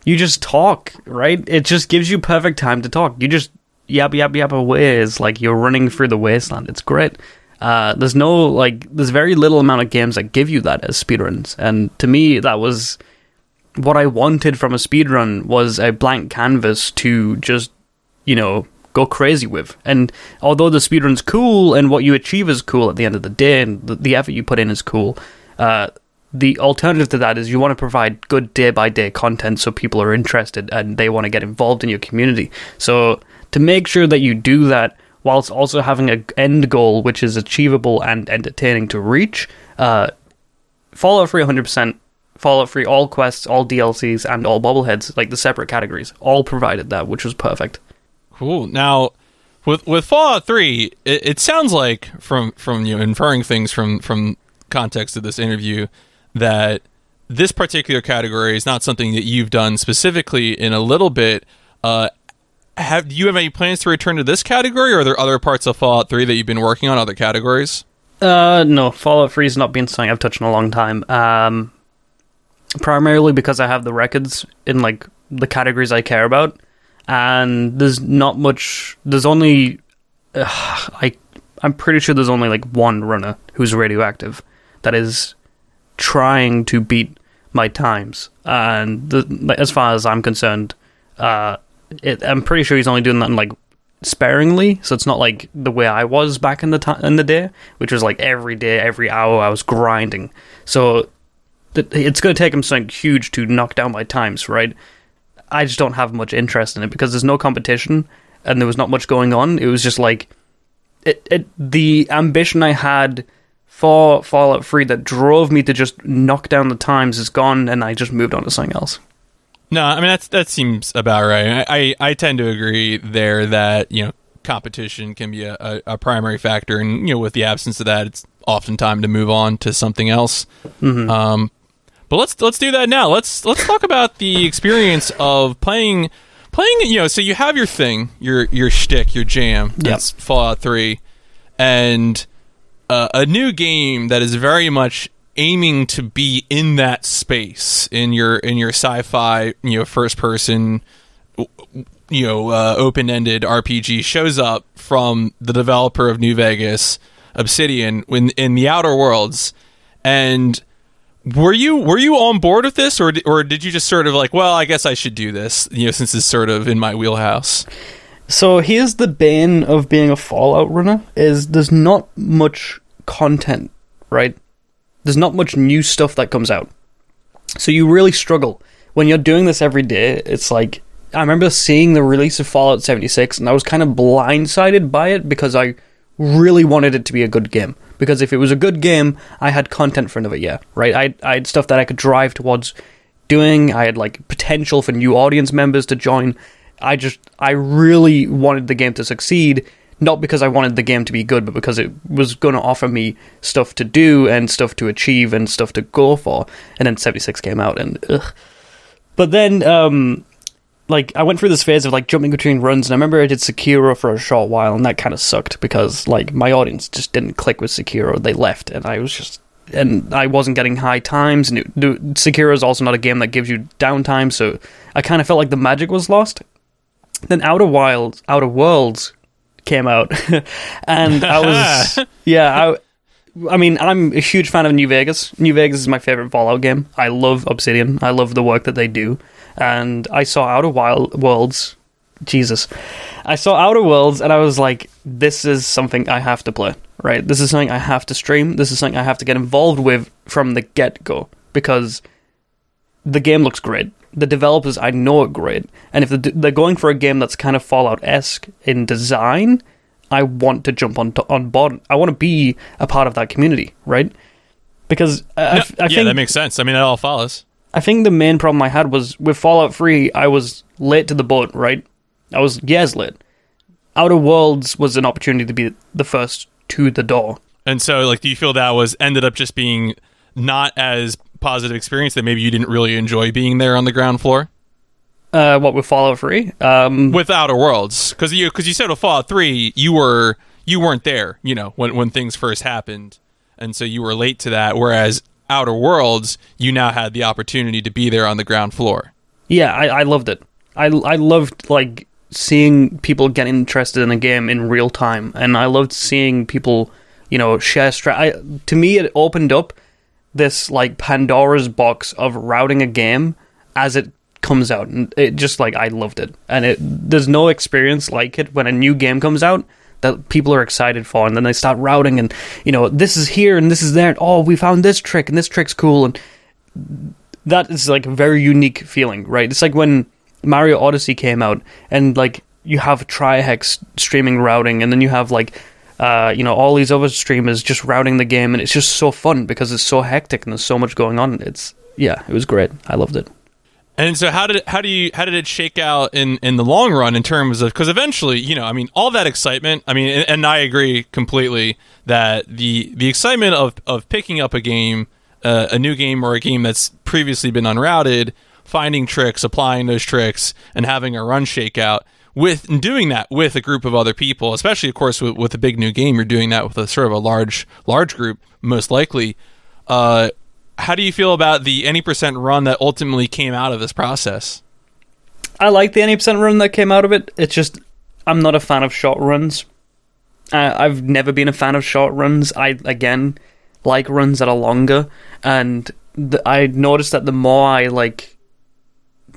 you just talk, right? It just gives you perfect time to talk. You just yap yap yap away. It's like you're running through the wasteland. It's great. Uh, there's no like there's very little amount of games that give you that as speedruns, and to me that was what I wanted from a speedrun was a blank canvas to just, you know, go crazy with. And although the speedrun's cool and what you achieve is cool at the end of the day and the, the effort you put in is cool, uh, the alternative to that is you want to provide good day by day content so people are interested and they want to get involved in your community. So to make sure that you do that whilst also having an end goal which is achievable and entertaining to reach, uh, Fallout 3 100% Fallout Free, all quests, all DLCs, and all bobbleheads, like the separate categories, all provided that, which was perfect. Cool. Now, with with Fallout Three, it, it sounds like from from you know, inferring things from from context of this interview that this particular category is not something that you've done specifically in a little bit. Uh, have do you have any plans to return to this category, or are there other parts of Fallout Three that you've been working on, other categories? Uh, no, Fallout Three has not been something I've touched in a long time. Um, primarily because I have the records in like the categories I care about, and there's not much. There's only, *sighs* I, I'm pretty sure there's only like one runner who's radioactive that is trying to beat my times, and the, as far as I'm concerned, uh, it, I'm pretty sure he's only doing that in like sparingly, so it's not like the way I was back in the time in the day, which was like every day, every hour I was grinding. So it's going to take him something huge to knock down my times, right? I just don't have much interest in it because there's no competition and there was not much going on. It was just like it, it the ambition I had for Fallout 3 that drove me to just knock down the times is gone and I just moved on to something else. No, I mean that's that seems about right. I, I, I tend to agree there that you know competition can be a, a, a, primary factor, and you know with the absence of that, it's often time to move on to something else. Mm-hmm. Um, but let's let's do that now. Let's let's talk about the experience of playing playing. You know, so you have your thing, your your shtick, your jam. That's yep. Fallout Three, and uh, a new game that is very much aiming to be in that space in your in your sci-fi you know first person you know uh, open-ended RPG shows up from the developer of New Vegas Obsidian in in the Outer Worlds and were you were you on board with this or or did you just sort of like well I guess I should do this you know since it's sort of in my wheelhouse so here's the bane of being a Fallout runner is there's not much content right there's not much new stuff that comes out. So you really struggle. When you're doing this every day, it's like I remember seeing the release of Fallout 76 and I was kind of blindsided by it because I really wanted it to be a good game. Because if it was a good game, I had content for another year, right? I, I had stuff that I could drive towards doing. I had like potential for new audience members to join. I just, I really wanted the game to succeed not because I wanted the game to be good, but because it was going to offer me stuff to do and stuff to achieve and stuff to go for. And then 76 came out, and ugh. But then, um, like, I went through this phase of like jumping between runs, and I remember I did Sekiro for a short while, and that kind of sucked because like my audience just didn't click with Sekiro. They left, and I was just and I wasn't getting high times. And it, Sekiro is also not a game that gives you downtime, so I kind of felt like the magic was lost. Then Outer Wilds, Outer Worlds came out, *laughs* and I *laughs* was yeah. I, I mean, I'm a huge fan of New Vegas. New Vegas is my favorite Fallout game. I love Obsidian. I love the work that they do, and I saw Outer Wild Worlds. Jesus, I saw Outer Worlds, and I was like, "This is something I have to play." Right? This is something I have to stream. This is something I have to get involved with from the get go because the game looks great the developers I know are great, and if they're going for a game that's kind of Fallout esque in design, I want to jump on on board. I want to be a part of that community, right? Because uh, I, no, I, I yeah, think that makes sense. I mean, it all follows. I think the main problem I had was with Fallout Three. I was late to the boat, right? I was years late. Outer Worlds was an opportunity to be the first to the door. And so, like, do you feel that was ended up just being not as positive experience that maybe you didn't really enjoy being there on the ground floor? Uh, what with Fallout Three? Um, with Outer Worlds, because you because you said with Fallout Three you were you weren't there, you know, when when things first happened, and so you were late to that. Whereas Outer Worlds, you now had the opportunity to be there on the ground floor. Yeah, I, I loved it. I I loved like seeing people get interested in a game in real time, and I loved seeing people, you know, share. Stra- to me, it opened up this like Pandora's box of routing a game as it comes out, and it just like I loved it. And it there's no experience like it when a new game comes out that people are excited for, and then they start routing, and you know this is here and this is there. And, oh, we found this trick, and this trick's cool, and that is like a very unique feeling, right? It's like when Mario Odyssey came out, and like you have Trihex streaming routing, and then you have like uh, you know, all these other streamers just routing the game, and it's just so fun because it's so hectic and there's so much going on. It's yeah, it was great. I loved it. And so, how did how do you how did it shake out in in the long run in terms of because eventually, you know, I mean, all that excitement. I mean, and, and I agree completely that the the excitement of of picking up a game, uh, a new game or a game that's previously been unrouted, finding tricks, applying those tricks, and having a run shakeout with doing that with a group of other people, especially of course with, with a big new game, you're doing that with a sort of a large large group, most likely. Uh, how do you feel about the any percent run that ultimately came out of this process? I like the any percent run that came out of it. It's just I'm not a fan of short runs. I've never been a fan of short runs. I again like runs that are longer, and the, I noticed that the more I like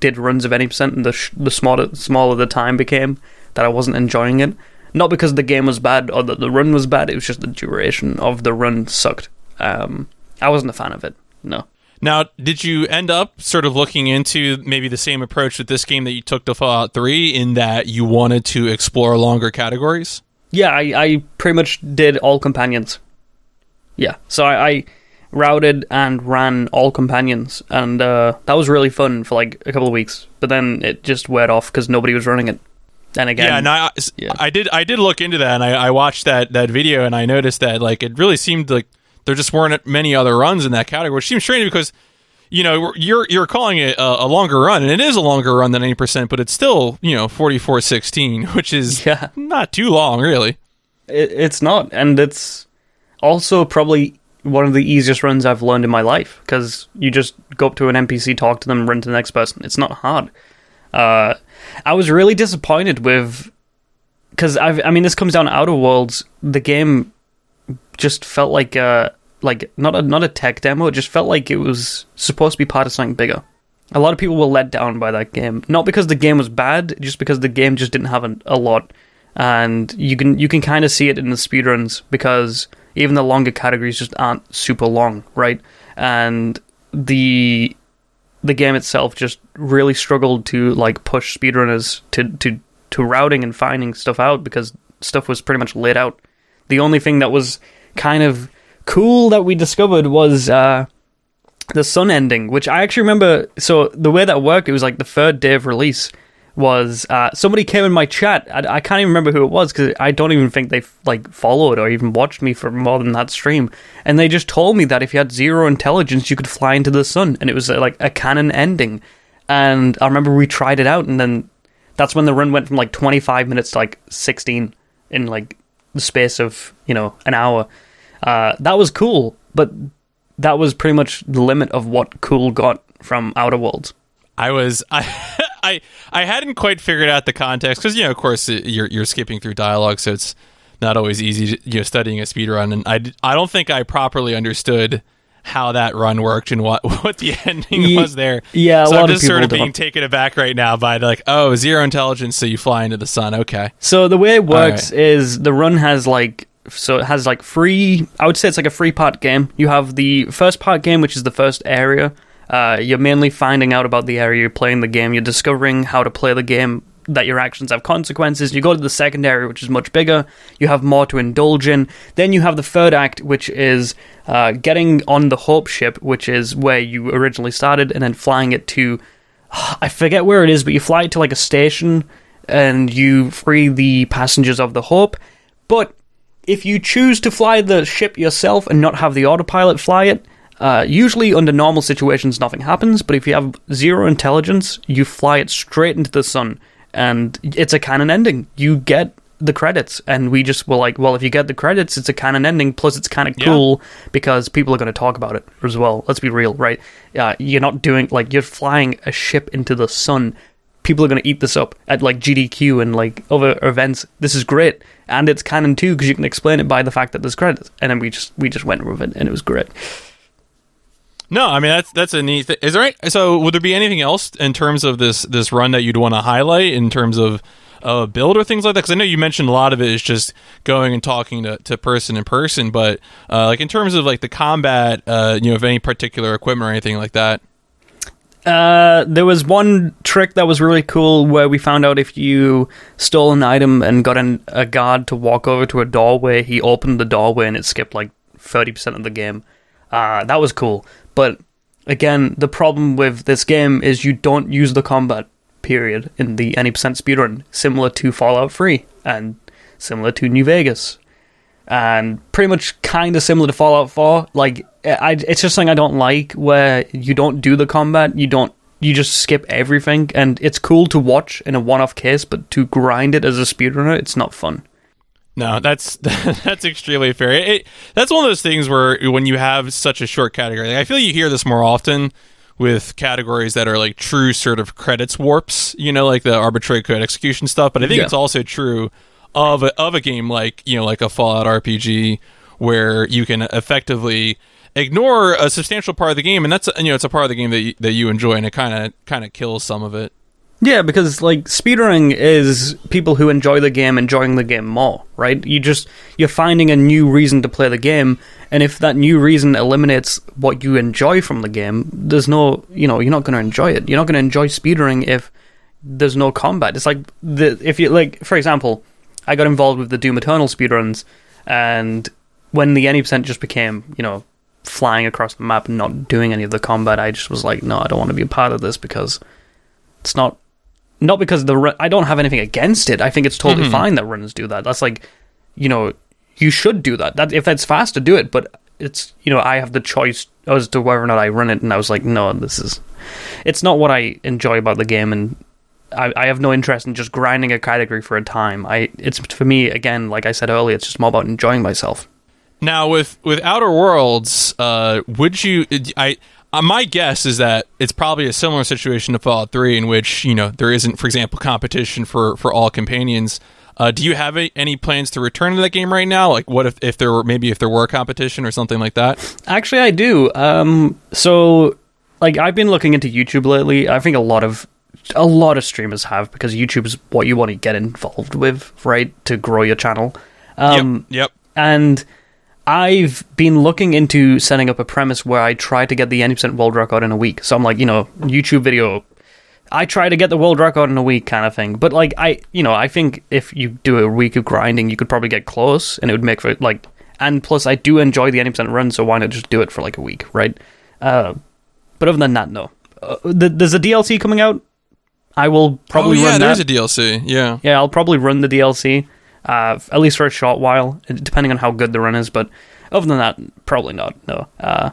did runs of any percent, and the sh- the smaller smaller the time became, that I wasn't enjoying it. Not because the game was bad or that the run was bad. It was just the duration of the run sucked. Um, I wasn't a fan of it. No. Now, did you end up sort of looking into maybe the same approach with this game that you took to Fallout 3 in that you wanted to explore longer categories? Yeah, I, I pretty much did all companions. Yeah, so I, I routed and ran all companions, and uh, that was really fun for like a couple of weeks. But then it just went off because nobody was running it. And again, yeah, and I, yeah. I did I did look into that, and I, I watched that that video, and I noticed that like it really seemed like there just weren't many other runs in that category, which seems strange because you know you're you're calling it a, a longer run, and it is a longer run than any percent, but it's still you know forty four sixteen, *laughs* which is Yeah. not too long, really. It, it's not, and it's also probably one of the easiest runs I've learned in my life because you just go up to an NPC, talk to them, run to the next person. It's not hard. Uh, I was really disappointed with because I I mean this comes down to Outer Worlds. The game just felt like a like not a not a tech demo. It just felt like it was supposed to be part of something bigger. A lot of people were let down by that game, not because the game was bad, just because the game just didn't have a, a lot and you can you can kind of see it in the speedruns because even the longer categories just aren't super long, right? And the the game itself just really struggled to like push speedrunners to to to routing and finding stuff out because stuff was pretty much laid out. The only thing that was kind of cool that we discovered was uh the sun ending, which I actually remember. So the way that worked, it was like the third day of release was uh, somebody came in my chat. I, I can't even remember who it was because I don't even think they like followed or even watched me for more than that stream. And they just told me that if you had zero intelligence, you could fly into the sun, and it was uh, like a canon ending. And I remember we tried it out, and then that's when the run went from like 25 minutes to like 16 in like the space of you know an hour. Uh, that was cool, but that was pretty much the limit of what cool got from Outer Worlds. I was *laughs* I I I hadn't quite figured out the context because you know of course you're you're skipping through dialogue so it's not always easy to, you know studying a speed run and I don't think I properly understood how that run worked and what *laughs* what the ending Ye- was there. yeah, a so lot I'm of just sort of being don't. taken aback right now by like oh zero intelligence so you fly into the sun okay So the way it works right. is the run has like so it has like free. I would say it's like a free part game. You have the first part game, which is the first area. Uh, you're mainly finding out about the area you're playing the game. You're discovering how to play the game. That your actions have consequences. You go to the secondary, which is much bigger. You have more to indulge in. Then you have the third act, which is uh, getting on the Hope ship, which is where you originally started, and then flying it to I forget where it is, but you fly it to like a station and you free the passengers of the Hope. But if you choose to fly the ship yourself and not have the autopilot fly it, uh, usually under normal situations nothing happens. But if you have zero intelligence, you fly it straight into the sun, and it's a canon ending. You get the credits, and we just were like, well, if you get the credits, it's a canon ending. Plus, it's kind of Yeah. cool because people are going to talk about it as well. Let's be real, right? Uh, you're not doing like you're flying a ship into the sun. People are going to eat this up at like GDQ and like other events. This is great, and it's canon too because you can explain it by the fact that there's credits. And then we just we just went with it, and it was great. No I mean that's that's a neat thing. is there any, so would there be anything else in terms of this this run that you'd want to highlight in terms of uh, build or things like that because I know you mentioned a lot of it is just going and talking to, to person in person but uh, like in terms of like the combat uh, you know of any particular equipment or anything like that Uh, there was one trick that was really cool where we found out if you stole an item and got an, a guard to walk over to a doorway, he opened the doorway and it skipped like 30% of the game. Uh, that was cool. But again, the problem with this game is you don't use the combat period in the any percent speedrun, similar to Fallout 3 and similar to New Vegas and pretty much kind of similar to Fallout 4. Like, eh, I, it's just something I don't like where you don't do the combat, you don't you just skip everything, and it's cool to watch in a one-off case, but to grind it as a speedrunner, it's not fun. No, that's *laughs* that's extremely fair. It, that's one of those things where when you have such a short category, like I feel you hear this more often with categories that are like true sort of credits warps, you know, like the arbitrary code execution stuff. But I think Yeah. it's also true of a, of a game like you know like a Fallout RPG where you can effectively ignore a substantial part of the game, and that's you know it's a part of the game that you, that you enjoy, and it kind of kind of kills some of it. Yeah, because like speedrunning is people who enjoy the game enjoying the game more, right? You just you're finding a new reason to play the game, and if that new reason eliminates what you enjoy from the game, there's no, you know, you're not going to enjoy it. You're not going to enjoy speedrunning if there's no combat. It's like the if you like, for example, I got involved with the Doom Eternal speedruns, and when the any percent just became, you know, flying across the map and not doing any of the combat, I just was like, no, I don't want to be a part of this because it's not not because the run, I don't have anything against it. I think it's totally Mhm. fine that runners do that. That's like, you know, you should do that. That if that's fast to do it, but it's you know I have the choice as to whether or not I run it, and I was like, no, this is, it's not what I enjoy about the game, and I, I have no interest in just grinding a category for a time. I it's for me again, like I said earlier, it's just more about enjoying myself. Now with with Outer Worlds, uh, would you? I uh, my guess is that it's probably a similar situation to Fallout Three, in which you know there isn't, for example, competition for for all companions. Uh, do you have a, any plans to return to that game right now? Like, what if if there were maybe if there were competition or something like that? Actually, I do. Um, so like I've been looking into YouTube lately. I think a lot of a lot of streamers have because YouTube is what you want to get involved with, right, to grow your channel. Um, yep, yep. and I've been looking into setting up a premise where I try to get the 90% world record in a week. So I'm like, you know, YouTube video. I try to get the world record in a week kind of thing. But like I, you know, I think if you do a week of grinding, you could probably get close and it would make for like and plus I do enjoy the 90% run, so why not just do it for like a week, right? Uh, but other than that, no. Uh, th- there's a DLC coming out. I will probably oh, yeah, run there's that. a DLC. Yeah. Yeah, I'll probably run the DLC, uh, at least for a short while, depending on how good the run is. But other than that, probably not. No. Uh,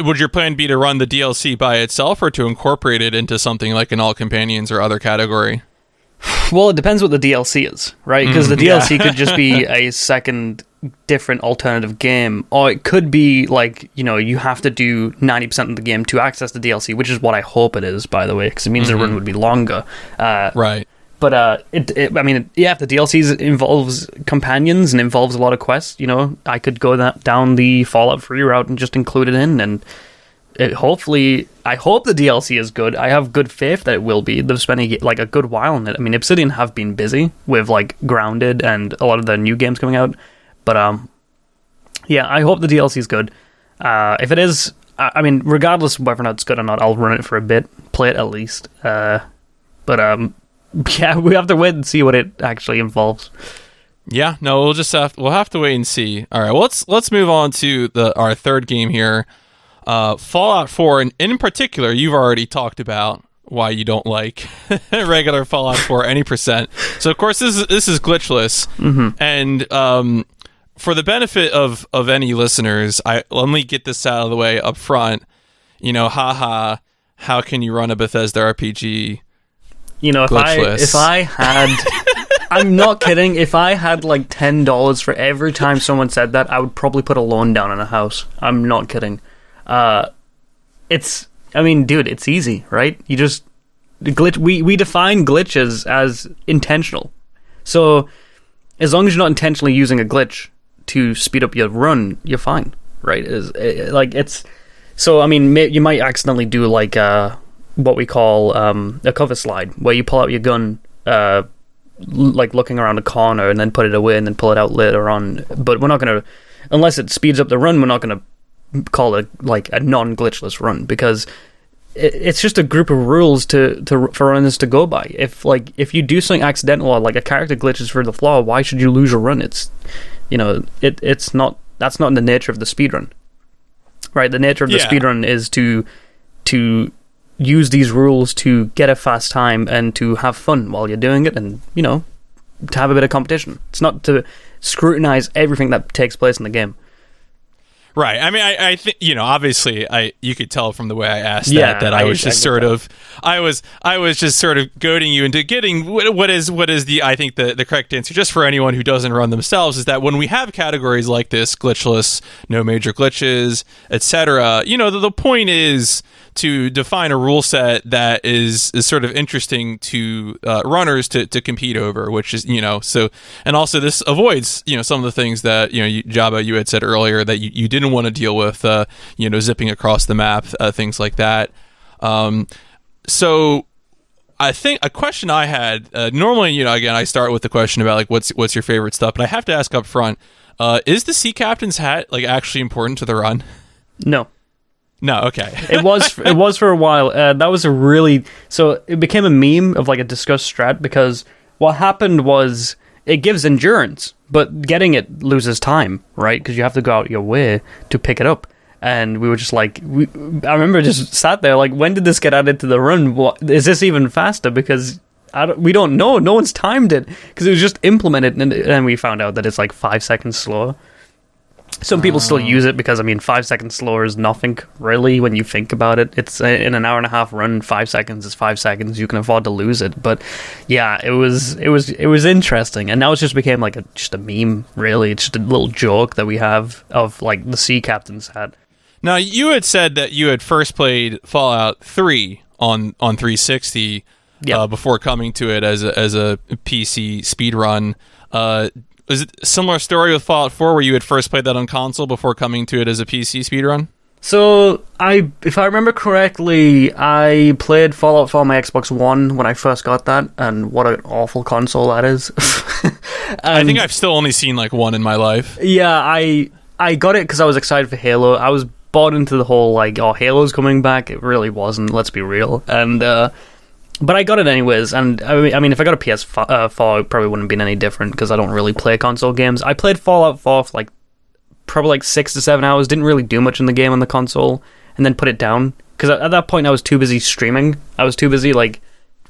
Would your plan be to run the DLC by itself, or to incorporate it into something like an all companions or other category? *sighs* well, it depends what the DLC is, right? Because the Mm, yeah. DLC could just be *laughs* a second different alternative game, or it could be like you know you have to do ninety percent of the game to access the DLC, which is what I hope it is, by the way, because it means the run would be longer. Uh, Right. But uh, it, it, I mean, yeah, if the DLCs involves companions and involves a lot of quests, you know, I could go that down the Fallout Free route and just include it in, and it, hopefully, I hope the DLC is good. I have good faith that it will be. They've spent like a good while on it. I mean, Obsidian have been busy with like Grounded and a lot of the new games coming out, but um, yeah, I hope the DLC is good. Uh, if it is, I, I mean, regardless of whether or not it's good or not, I'll run it for a bit, play it at least. Uh, but um, *laughs* yeah, we have to wait and see what it actually involves. Yeah, no, we'll just have we'll have to wait and see. All right, well, let's let's move on to the our third game here, uh, Fallout Four, and in particular, you've already talked about why you don't like *laughs* regular Fallout Four any percent. So of course this is this is glitchless, and um, for the benefit of of any listeners, I let me get this out of the way up front. You know, haha, how can you run a Bethesda RPG? You know, if I if I had, *laughs* I'm not kidding. If I had like ten dollars for every time someone said that, I would probably put a loan down on a house. I'm not kidding. Uh, it's, I mean, dude, it's easy, right? You just glitch. We we define glitches as intentional. So as long as you're not intentionally using a glitch to speed up your run, you're fine, right? Is eh, like it's so. I mean, may, you might accidentally do like uh, what we call um, a cover slide, where you pull out your gun, uh, l- like looking around a corner, and then put it away, and then pull it out later on. But we're not gonna, unless it speeds up the run, we're not gonna call it like a non-glitchless run because it, it's just a group of rules to, to for runners to go by. If like if you do something accidental or like a character glitches for the flaw, why should you lose your run? It's you know it it's not that's not in the nature of the speedrun. Right, the nature of the Yeah. speedrun is to to use these rules to get a fast time and to have fun while you're doing it and you know to have a bit of competition. It's not to scrutinize everything that takes place in the game. Right. I mean, I, I think you know. Obviously, I you could tell from the way I asked Yeah, that that I, I- was just get sort that. of, I was, I was just sort of goading you into getting what, what is what is the I think the the correct answer just for anyone who doesn't run themselves is that when we have categories like this, glitchless, no major glitches, etc. You know, the, the point is to define a rule set that is is sort of interesting to uh, runners to, to compete over, which is you know so and also this avoids you know some of the things that you know you, Jabba you had said earlier that you, you didn't want to deal with uh, you know zipping across the map uh, things like that. Um, so I think a question I had uh, normally, you know, again, I start with the question about like what's what's your favorite stuff, but I have to ask up front: uh, is the sea captain's hat like actually important to the run? No. No, okay. it was *laughs* it was for a while. Uh, that was a really so it became a meme of like a discussed strat because what happened was it gives endurance, but getting it loses time, right? Because you have to go out your way to pick it up. And we were just like, we, I remember just sat there like, when did this get added to the run? What, is this even faster? Because I don't, we don't know. No one's timed it because it was just implemented, and then we found out that it's like five seconds slower. Some people still use it because I mean, five seconds slower is nothing really when you think about it. It's uh, in an hour and a half run, five seconds is five seconds. You can afford to lose it, but yeah, it was it was it was interesting, and now it's just became like a just a meme. Really, it's just a little joke that we have of like the sea captain's hat. Now you had said that you had first played Fallout Three on on 360 Yep. uh, before coming to it as a as a PC speedrun. Uh, is it a similar story with Fallout 4 where you had first played that on console before coming to it as a PC speedrun? So I, if I remember correctly, I played Fallout 4 on my Xbox One when I first got that, and what an awful console that is. *laughs* I think I've still only seen like one in my life. Yeah, I I got it because I was excited for Halo. I was bought into the whole like, oh, Halo's coming back. It really wasn't. Let's be real. And uh, but I got it anyways. And I mean, I mean if I got a PS4, uh, 4, it probably wouldn't have been any different because I don't really play console games. I played Fallout 4 for like probably like six to seven hours. Didn't really do much in the game on the console, and then put it down because at, at that point I was too busy streaming. I was too busy like.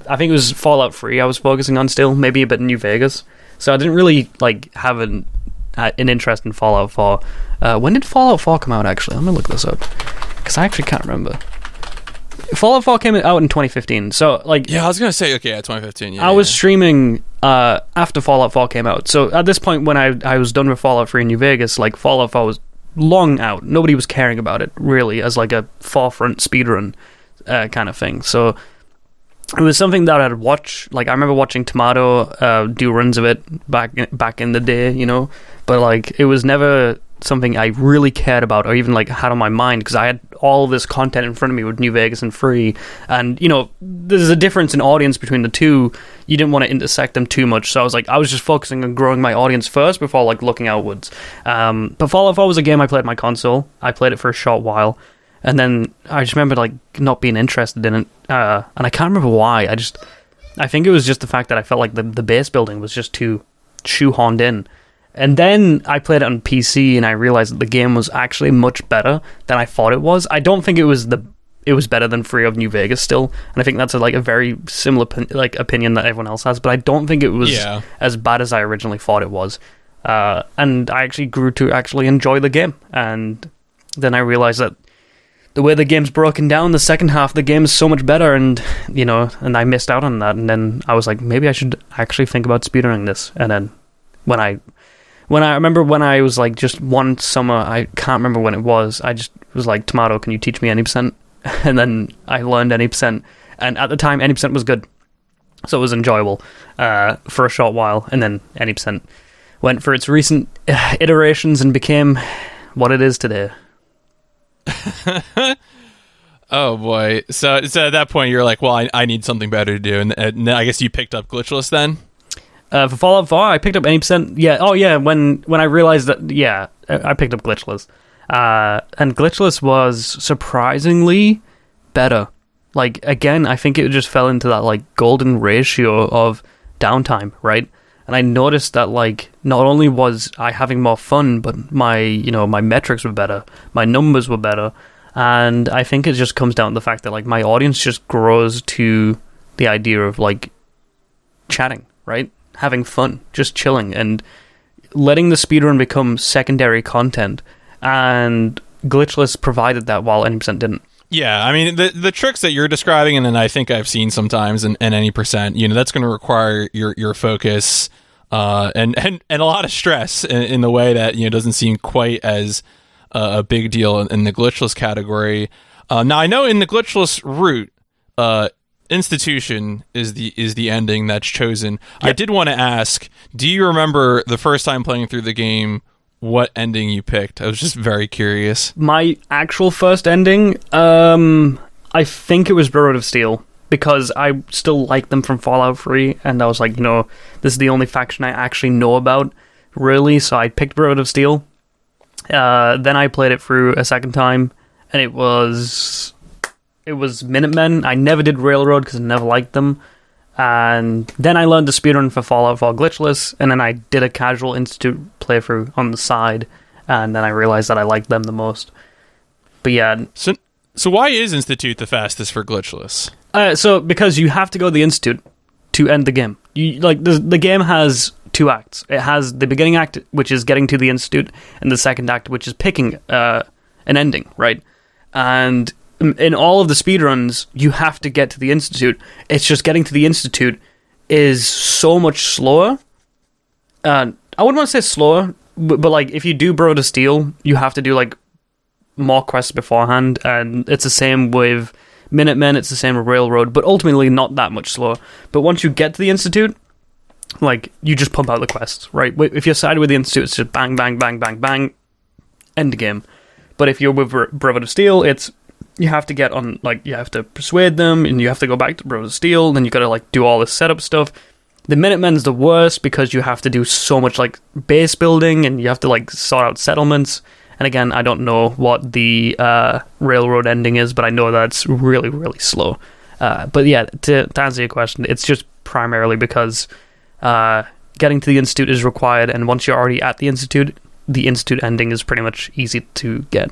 I think it was Fallout 3 I was focusing on still, maybe a bit New Vegas. So I didn't really like have an uh, an interest in Fallout 4. Uh, when did Fallout 4 come out? Actually, let me look this up because I actually can't remember. Fallout 4 came out in 2015. So like, Yeah, I was gonna say okay, yeah, 2015. Yeah, I was streaming uh, after Fallout 4 came out. So at this point, when I I was done with Fallout 3 in New Vegas, like Fallout 4 was long out. Nobody was caring about it really as like a forefront speedrun uh, kind of thing. So it was something that I'd watch. Like I remember watching Tomato uh, do runs of it back back in the day, you know. But like it was never something I really cared about or even like had on my mind because I had all this content in front of me with New Vegas and Free, and you know there's a difference in audience between the two. You didn't want to intersect them too much, so I was like I was just focusing on growing my audience first before like looking outwards. Um, but Fallout 4 was a game I played my console. I played it for a short while. And then I just remember like not being interested in it, uh, and I can't remember why. I just, I think it was just the fact that I felt like the the base building was just too shoehorned in. And then I played it on PC, and I realized that the game was actually much better than I thought it was. I don't think it was the it was better than Free of New Vegas still, and I think that's a, like a very similar like opinion that everyone else has. But I don't think it was Yeah. as bad as I originally thought it was. Uh, and I actually grew to actually enjoy the game, and then I realized that the way the game's broken down, the second half of the game is so much better, and you know, and I missed out on that. And then I was like, maybe I should actually think about speedrunning this. And then when I, when I remember when I was like just one summer, I can't remember when it was. I just was like, Tomato, can you teach me any percent? *laughs* And then I learned any percent, and at the time, any percent was good, so it was enjoyable uh, for a short while. And then any percent went for its recent uh, iterations and became what it is today. *laughs* Oh boy! So, so at that point, you're like, well, I, I need something better to do, and, and I guess you picked up glitchless then. Uh, for Fallout 4, I picked up any percent. Yeah. Oh, yeah. When when I realized that, yeah, I I picked up Glitchless, uh, and Glitchless was surprisingly better. Like again, I think it just fell into that like golden ratio of downtime, right? And I noticed that like not only was I having more fun, but my you know my metrics were better, my numbers were better, and I think it just comes down to the fact that like my audience just grows to the idea of like chatting, right? Having fun, just chilling, and letting the speedrun become secondary content and Glitchless provided that while any percent didn't. Yeah, I mean the the tricks that you're describing, and then I think I've seen sometimes in, in any percent. You know, that's going to require your your focus uh, and and and a lot of stress in, in, the way that you know doesn't seem quite as uh, a big deal in, in the glitchless category. Uh, now I know in the glitchless route, uh, institution is the is the ending that's chosen. Yep. I did want to ask, do you remember the first time playing through the game? What ending you picked? I was just very curious. My actual first ending, um, I think it was Brotherhood of Steel because I still like them from Fallout 3, and I was like, you know, this is the only faction I actually know about, really. So I picked Brotherhood of Steel. Uh, then I played it through a second time, and it was it was Minutemen. I never did Railroad because I never liked them. And then I learned to speedrun for Fallout 4 glitchless, and then I did a casual Institute playthrough on the side, and then I realized that I liked them the most. But yeah. So, so why is Institute the fastest for glitchless? Uh, so because you have to go to the Institute to end the game. You like the the game has two acts. It has the beginning act, which is getting to the Institute, and the second act, which is picking uh, an ending, right? And in all of the speedruns, you have to get to the institute. It's just getting to the institute is so much slower. Uh, I wouldn't want to say slower, but, but like if you do Bro to Steal, you have to do like more quests beforehand, and it's the same with Minutemen. It's the same with Railroad, but ultimately not that much slower. But once you get to the institute, like you just pump out the quests, right? If you're sided with the institute, it's just bang, bang, bang, bang, bang, end game. But if you're with Brotherhood of Steel, it's you have to get on like you have to persuade them and you have to go back to Brotherhood of Steel then you gotta like do all this setup stuff. The minutemen's the worst because you have to do so much like base building and you have to like sort out settlements. And again i don't know what the uh, railroad ending is but i know that's really really slow. Uh, but yeah to, to, answer your question it's just primarily because uh, getting to the institute is required and once you're already at the institute the institute ending is pretty much easy to get.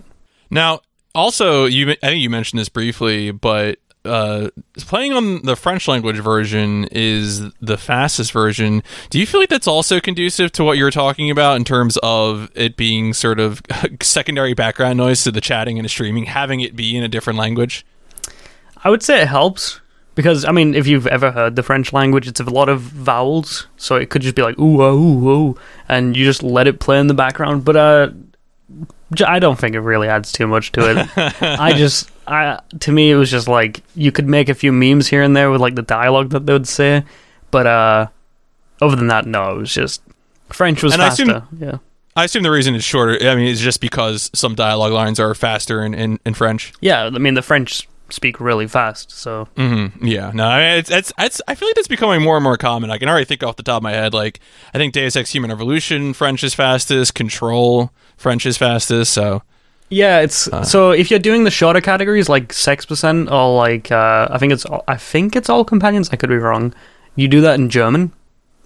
Now also, you I think you mentioned this briefly, but uh, playing on the French language version is the fastest version. Do you feel like that's also conducive to what you're talking about in terms of it being sort of *laughs* secondary background noise to the chatting and the streaming, having it be in a different language? I would say it helps because I mean, if you've ever heard the French language, it's a lot of vowels, so it could just be like ooh, ooh, ooh, and you just let it play in the background. But uh, I don't think it really adds too much to it. *laughs* I just, I to me, it was just like you could make a few memes here and there with like the dialogue that they would say, but uh, other than that, no, it was just French was and faster. I assume, yeah, I assume the reason it's shorter. I mean, it's just because some dialogue lines are faster in, in, in French. Yeah, I mean the French speak really fast. So mm-hmm. yeah, no, it's, it's it's I feel like that's becoming more and more common. I can already think off the top of my head. Like I think Deus Ex Human Revolution French is fastest. Control French is fastest. So yeah, it's uh, so if you're doing the shorter categories like six percent or like uh, I think it's I think it's all companions. I could be wrong. You do that in German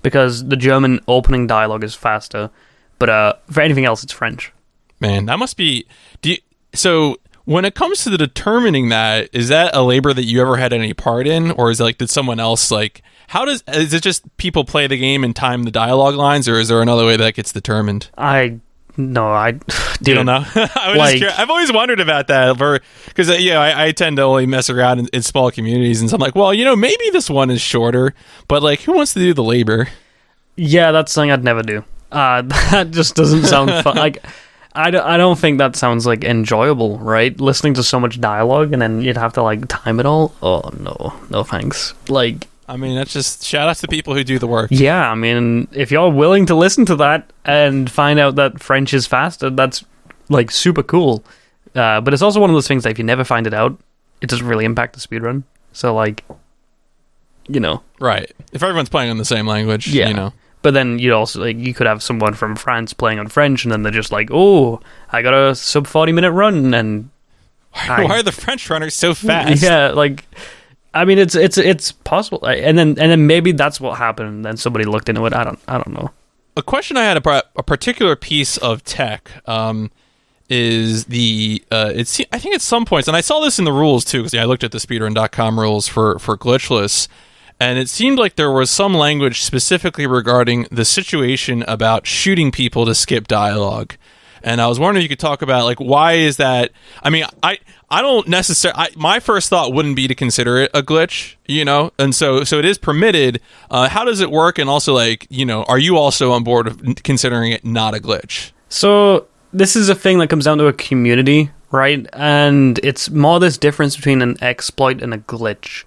because the German opening dialogue is faster. But uh, for anything else, it's French. Man, that must be. Do you, so when it comes to the determining that, is that a labor that you ever had any part in, or is it like did someone else like? How does is it just people play the game and time the dialogue lines, or is there another way that gets determined? I no, I dude, you don't know. *laughs* I like, I've always wondered about that, because uh, yeah, I, I, tend to only mess around in, in, small communities, and so I'm like, well, you know, maybe this one is shorter, but like, who wants to do the labor? Yeah, that's something I'd never do. Uh, *laughs* that just doesn't sound fun. like I don't, I don't think that sounds like enjoyable, right? Listening to so much dialogue and then you'd have to like time it all. Oh no, no thanks. Like, I mean, that's just shout out to the people who do the work. Yeah, I mean, if you're willing to listen to that and find out that French is faster, that's like super cool. Uh, but it's also one of those things that if you never find it out, it doesn't really impact the speedrun. So like, you know, right? If everyone's playing in the same language, yeah. you know. But then you also like you could have someone from France playing on French, and then they're just like, "Oh, I got a sub forty minute run," and why, why are the French runners so fast? Yeah, like I mean, it's it's it's possible, and then and then maybe that's what happened. And then somebody looked into it. I don't I don't know. A question I had about a particular piece of tech um, is the uh, it's I think at some points, and I saw this in the rules too because I looked at the speedrun.com rules for for glitchless and it seemed like there was some language specifically regarding the situation about shooting people to skip dialogue. and I was wondering if you could talk about like why is that? I mean, I I don't necessarily. My first thought wouldn't be to consider it a glitch, you know, and so so it is permitted. Uh, how does it work? And also, like, you know, are you also on board of considering it not a glitch? So this is a thing that comes down to a community, right? And it's more this difference between an exploit and a glitch.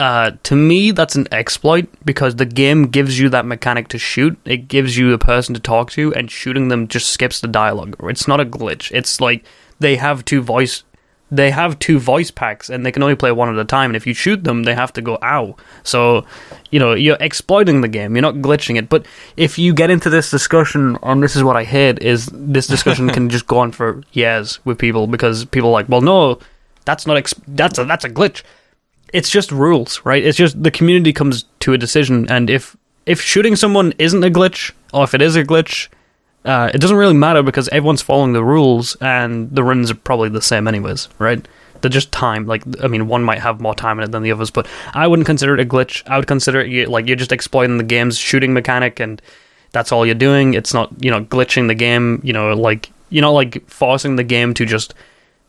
Uh, to me, that's an exploit because the game gives you that mechanic to shoot. It gives you a person to talk to, and shooting them just skips the dialogue. It's not a glitch. It's like they have two voice they have two voice packs and they can only play one at a time. And if you shoot them, they have to go ow. So, you know, you're exploiting the game. You're not glitching it. But if you get into this discussion, and this is what I hate, is this discussion *laughs* can just go on for years with people because people are like, well, no, that's not ex- that's a that's a glitch. It's just rules, right? It's just the community comes to a decision, and if if shooting someone isn't a glitch, or if it is a glitch, uh, it doesn't really matter because everyone's following the rules and the runs are probably the same anyways, right? They're just time. Like, I mean, one might have more time in it than the others, but I wouldn't consider it a glitch. I would consider it like you're just exploiting the game's shooting mechanic, and that's all you're doing. It's not, you know, glitching the game. You know, like you're not like forcing the game to just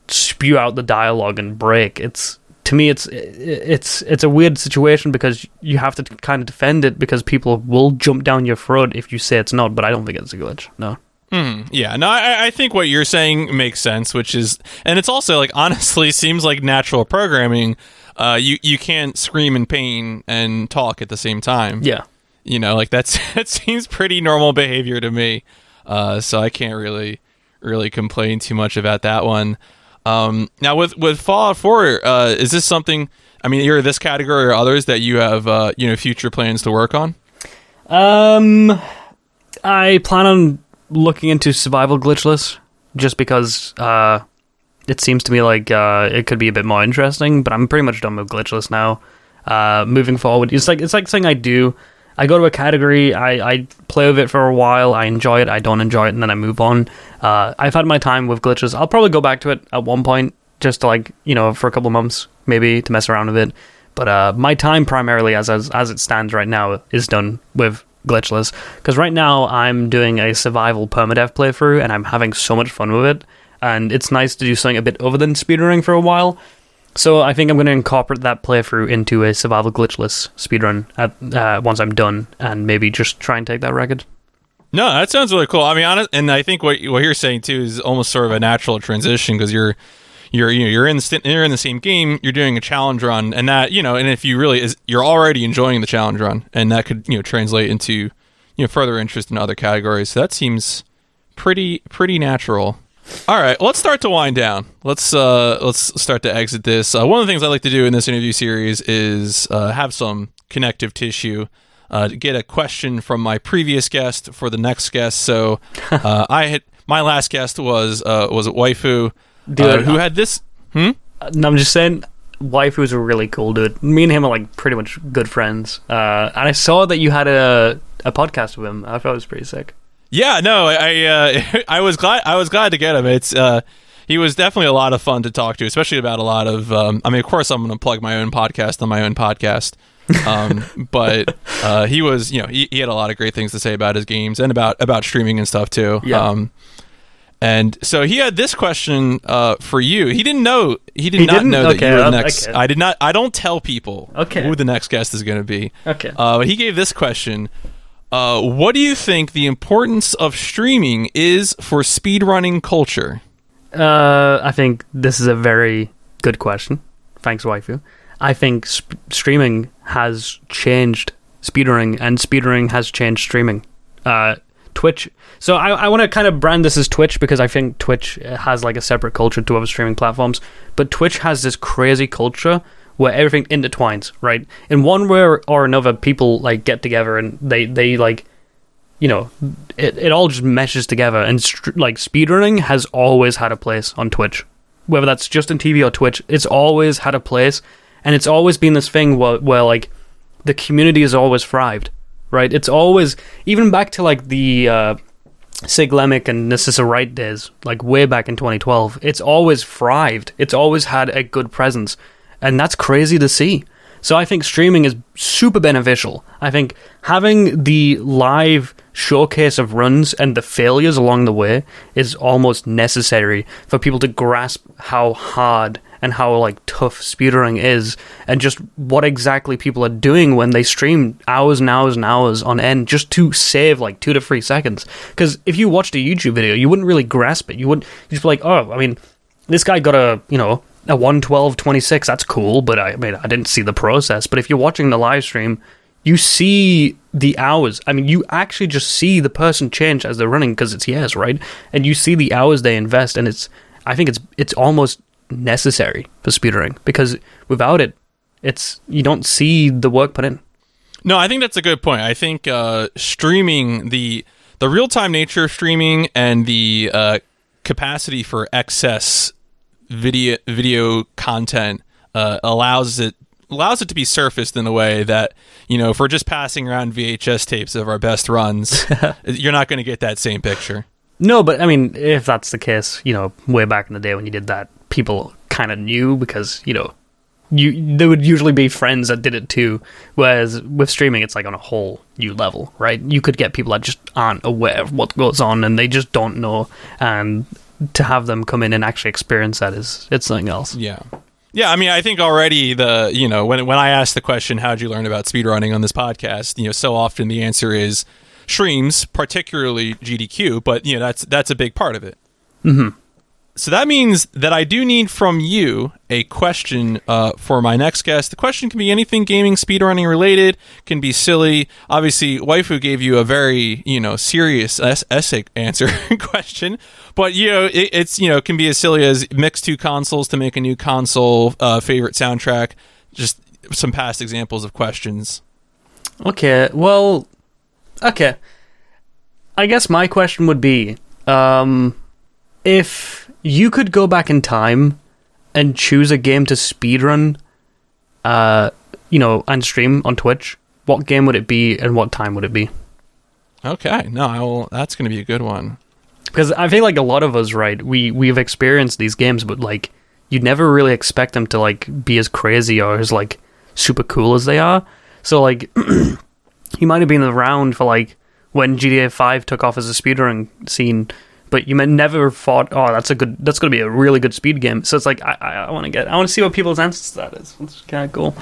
spew out the dialogue and break. It's to me, it's it's it's a weird situation because you have to kind of defend it because people will jump down your throat if you say it's not. But I don't think it's a glitch. No. Mm, yeah, no, I, I, think what you're saying makes sense, which is, and it's also like *laughs* honestly seems like natural programming. Uh, you you can't scream in pain and talk at the same time. Yeah, you know, like that's *laughs* that seems pretty normal behavior to me. Uh, so I can't really really complain too much about that one. Um, now with with Fallout 4, uh, is this something? I mean, either this category or others that you have, uh, you know, future plans to work on. Um, I plan on looking into survival glitchless, just because uh, it seems to me like uh, it could be a bit more interesting. But I'm pretty much done with glitchless now. Uh, moving forward, it's like it's like something I do I go to a category, I, I play with it for a while, I enjoy it, I don't enjoy it, and then I move on. Uh, I've had my time with glitches. I'll probably go back to it at one point, just to like you know for a couple months maybe to mess around with it. But uh, my time primarily, as, as as it stands right now, is done with glitchless because right now I'm doing a survival permadeath playthrough and I'm having so much fun with it. And it's nice to do something a bit other than speedrunning for a while. So I think I'm going to incorporate that playthrough into a survival glitchless speedrun at, uh, once I'm done, and maybe just try and take that record. No, that sounds really cool. I mean, honest, and I think what what you're saying too is almost sort of a natural transition because you're you're you know you're in the you're in the same game, you're doing a challenge run, and that you know, and if you really is, you're already enjoying the challenge run, and that could you know translate into you know further interest in other categories. So that seems pretty pretty natural. All right, let's start to wind down. Let's uh, let's start to exit this. Uh, one of the things I like to do in this interview series is uh, have some connective tissue. Uh, to get a question from my previous guest for the next guest. So uh, *laughs* I had my last guest was uh, was a waifu dude, who had this. Hmm? No, I'm just saying. Waifu's a really cool dude. Me and him are like pretty much good friends. and I saw that you had a a podcast with him. I thought it was pretty sick. Yeah, no, I uh, *laughs* I was glad I was glad to get him. It's uh, he was definitely a lot of fun to talk to, especially about a lot of. Um, I mean, of course, I'm going to plug my own podcast on my own podcast. um, *laughs* but uh, he was, you know, he, he, had a lot of great things to say about his games and about about streaming and stuff too. Yeah. Um, and so he had this question uh, for you. He didn't know. He did he not know okay, that you were the next. Okay. I did not. I don't tell people okay. who the next guest is going to be. Okay. Uh, but he gave this question. Uh, what do you think the importance of streaming is for speedrunning culture? Uh, I think this is a very good question. Thanks, waifu. I think sp- streaming has changed speedrunning, and speedrunning has changed streaming. Uh, Twitch. So I, I want to kind of brand this as Twitch because I think Twitch has like a separate culture to other streaming platforms. But Twitch has this crazy culture where everything intertwines, right? In one way or another, people like get together and they they like, you know, it it all just meshes together. And st- like speedrunning has always had a place on Twitch, whether that's Justin TV or Twitch. It's always had a place, and it's always been this thing where where like the community has always thrived, right? It's always even back to like the. Uh, Siglemic and Narcissa Wright days, like way back in 2012, it's always thrived. It's always had a good presence and that's crazy to see. So I think streaming is super beneficial. I think having the live showcase of runs and the failures along the way is almost necessary for people to grasp how hard and how like tough speedrunning is and just what exactly people are doing when they stream hours and hours and hours on end just to save like two to three seconds. Because if you watched a youtube video you wouldn't really grasp it. You wouldn't you'd just be like oh i mean this guy got a you know a 112.26, that's cool but I, I mean i didn't see the process. But if you're watching the live stream you see the hours. I mean you actually just see the person change as they're running because it's yes right? And you see the hours they invest and it's i think it's it's almost necessary for speedrunning because without it it's you don't see the work put in. No, I think that's a good point. I think uh, streaming the the real time nature of streaming and the uh, capacity for excess video video content uh, allows it allows it to be surfaced in a way that you know if we're just passing around VHS tapes of our best runs, *laughs* you're not going to get that same picture. No, but I mean, if that's the case, you know, way back in the day when you did that, people kind of knew because you know, you there would usually be friends that did it too. Whereas with streaming, it's like on a whole new level, right? You could get people that just aren't aware of what goes on and they just don't know, and to have them come in and actually experience that is it's something else. Yeah. Yeah, I mean, I think already the you know when when I asked the question, "How'd you learn about speedrunning on this podcast?" You know, so often the answer is streams, particularly GDQ, but you know that's that's a big part of it. Mhm. So that means that I do need from you a question uh, for my next guest. The question can be anything gaming, speedrunning related, can be silly. Obviously, Waifu gave you a very you know serious es- essay answer *laughs* question, but you know it, it's you know can be as silly as mix two consoles to make a new console uh, favorite soundtrack. Just some past examples of questions. Okay, well, okay. I guess my question would be um, if you could go back in time and choose a game to speedrun, uh, you know, and stream on Twitch, what game would it be and what time would it be? Okay, no, I will, that's going to be a good one. Because I feel like a lot of us, right, we, we've experienced these games, but like, you'd never really expect them to like be as crazy or as like super cool as they are. So like, *clears throat* you might have been around for like when GTA Five took off as a speedrun scene, but you never thought, oh, that's a good, that's going to be a really good speed game. So it's like, I, I, I want to get, I want to see what people's answers to that is. It's kind of cool.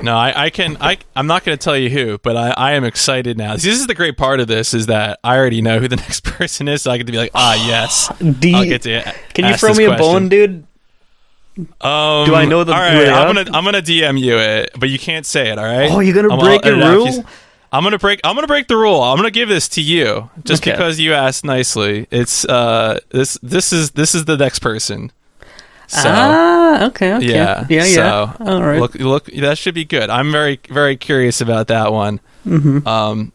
No, I, I can. I I'm not going to tell you who, but I, I am excited now. This is the great part of this is that I already know who the *laughs* next person is, so I get to be like, ah, yes. *gasps* Do you- I'll get to. can you throw me a bone, dude? Um, Do I know the- All right? I'm gonna I'm gonna DM you it, but you can't say it. All right. Oh, you're gonna I'm- break I'll your edit out if rule? I'm gonna break. I'm gonna break the rule. I'm gonna give this to you just Okay. because you asked nicely. It's uh this this is this is the next person. So ah, okay, okay. yeah, yeah, yeah. So All right. look look that should be good. I'm very very curious about that one. Mm-hmm. Um,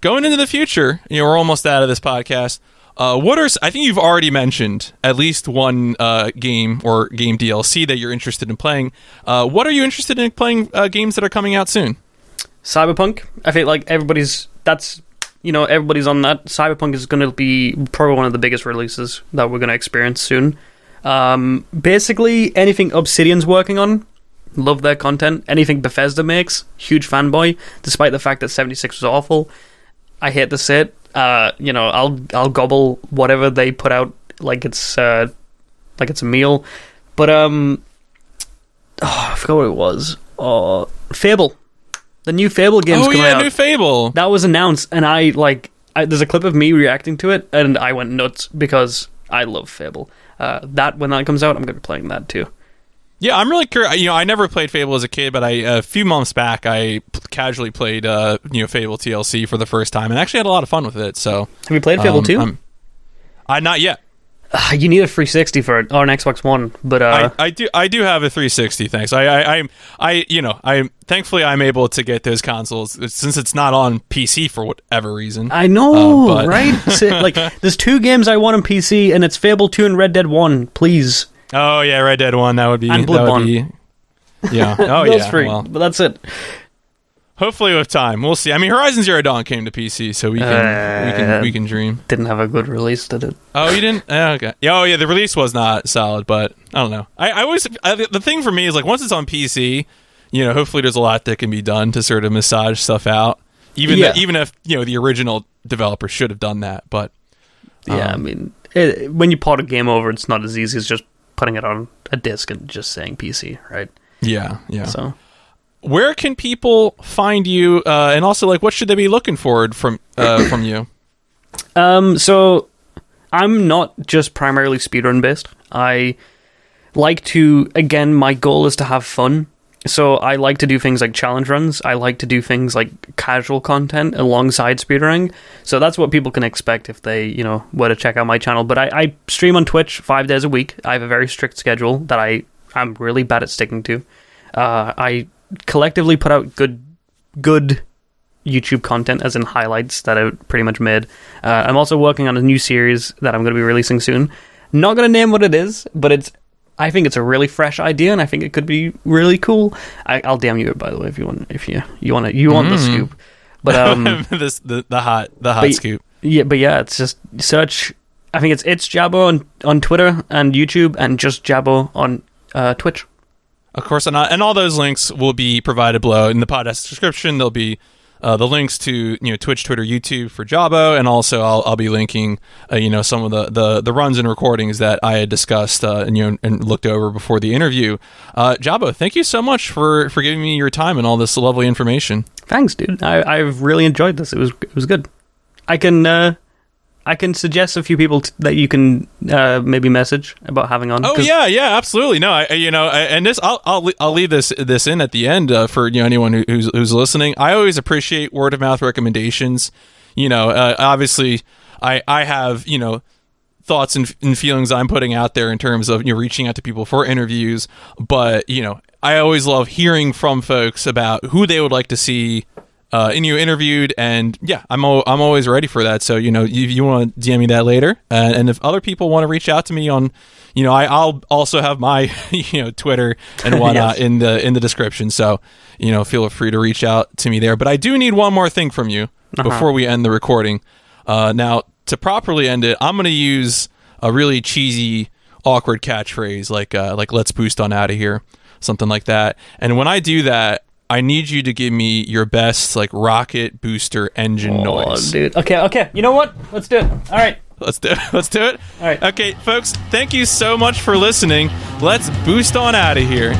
going into the future, you know, we're almost out of this podcast. Uh, what are I think you've already mentioned at least one uh, game or game DLC that you're interested in playing. Uh, what are you interested in playing uh, games that are coming out soon? Cyberpunk. I feel like everybody's that's you know everybody's on that. Cyberpunk is going to be probably one of the biggest releases that we're going to experience soon. Um, basically, anything Obsidian's working on, love their content. Anything Bethesda makes, huge fanboy. Despite the fact that seventy six was awful, I hate to say it. Uh, you know, I'll I'll gobble whatever they put out like it's uh, like it's a meal. But um, oh, *sighs* I forgot what it was. Oh, Fable. The new Fable game's oh coming yeah, out. new Fable. that was announced, and I like. I, there's a clip of me reacting to it, and I went nuts because I love Fable. Uh, that when that comes out, I'm going to be playing that too. Yeah, I'm really curious. You know, I never played Fable as a kid, but I a few months back I p- casually played uh, you know Fable TLC for the first time and actually had a lot of fun with it. So Have you played Fable um, two? I'm- I not yet. *sighs* You need a 360 for it or an Xbox One, but uh, I, I do I do have a 360. Thanks. I I I'm I you know I thankfully I'm able to get those consoles since it's not on PC for whatever reason. I know, Uh, *laughs* right? *laughs* Like, there's two games I want on PC, and it's Fable 2 and Red Dead 1. Please, oh yeah, Red Dead One. That would be And Bloodborne. be- Yeah. *laughs* Oh yeah. three. Well, But that's it. Hopefully with time we'll see. I mean, Horizon Zero Dawn came to PC, so we can we Uh, can we can dream. Didn't have a good release, did it? Oh, you didn't? Yeah, okay. Oh, yeah. The release was not solid, but I don't know. I, I always I, the thing for me is like once it's on PC, you know, hopefully there's a lot that can be done to sort of massage stuff out. Even Yeah. the, even if you know the original developer should have done that, but Yeah, I Um, mean, it, when you port a game over, it's not as easy as just putting it on a disc and just saying PC, right? yeah, yeah. So, Where can people find you? Uh, and also, like, what should they be looking forward from uh, *coughs* from you? um, so I'm not just primarily speedrun based. I like to, again, my goal is to have fun. So I like to do things like challenge runs. I like to do things like casual content alongside speedrunning. So that's what people can expect if they, you know, were to check out my channel. But I, I stream on Twitch five days a week. I have a very strict schedule that I I'm really bad at sticking to. Uh, I collectively put out good good YouTube content, as in highlights that I pretty much made. Uh, I'm also working on a new series that I'm going to be releasing soon. Not going to name what it is, but it's. I think it's a really fresh idea, and I think it could be really cool. I, I'll damn you, by the way, if you want. If you you want to, you want the Mm. scoop. But um, *laughs* this the, the hot the hot But- scoop. yeah, but yeah, it's just search. I think it's it's Jabo on on Twitter and YouTube, and just Jabo on uh, Twitch. Of course, and, I, and all those links will be provided below in the podcast description. There'll be uh, the links to you know Twitch, Twitter, YouTube for Jabo, and also I'll, I'll be linking uh, you know some of the, the, the runs and recordings that I had discussed uh, and you know and looked over before the interview. Uh, Jabo, thank you so much for for giving me your time and all this lovely information. Thanks, dude. I I've really enjoyed this. It was it was good. I can uh, I can suggest a few people t- that you can uh, maybe message about having on. Oh yeah, yeah, absolutely. No, I, you know, I, and this I'll I'll, I'll leave this this in at the end uh, for you know anyone who, who's who's listening. I always appreciate word of mouth recommendations. You know, uh, obviously, I I have you know thoughts and, and feelings I'm putting out there in terms of you know reaching out to people for interviews, but you know, I always love hearing from folks about who they would like to see uh, in you interviewed, and yeah, I'm al- I'm always ready for that. So you know, you, you want to DM me that later, and, and if other people want to reach out to me on, you know, I, I'll also have my *laughs* you know Twitter and *laughs* whatnot Yes. in the in the description. So you know, feel free to reach out to me there. But I do need one more thing from you before we end the recording. Uh, now, to properly end it, I'm going to use a really cheesy, awkward catchphrase like uh, like "Let's boost on out of here," something like that. And when I do that, I need you to give me your best like rocket booster engine Oh, noise. dude. Okay, okay. You know what? Let's do it. All right. Let's do it. *laughs* let's do it. All right. Okay, folks, thank you so much for listening. Let's boost on out of here.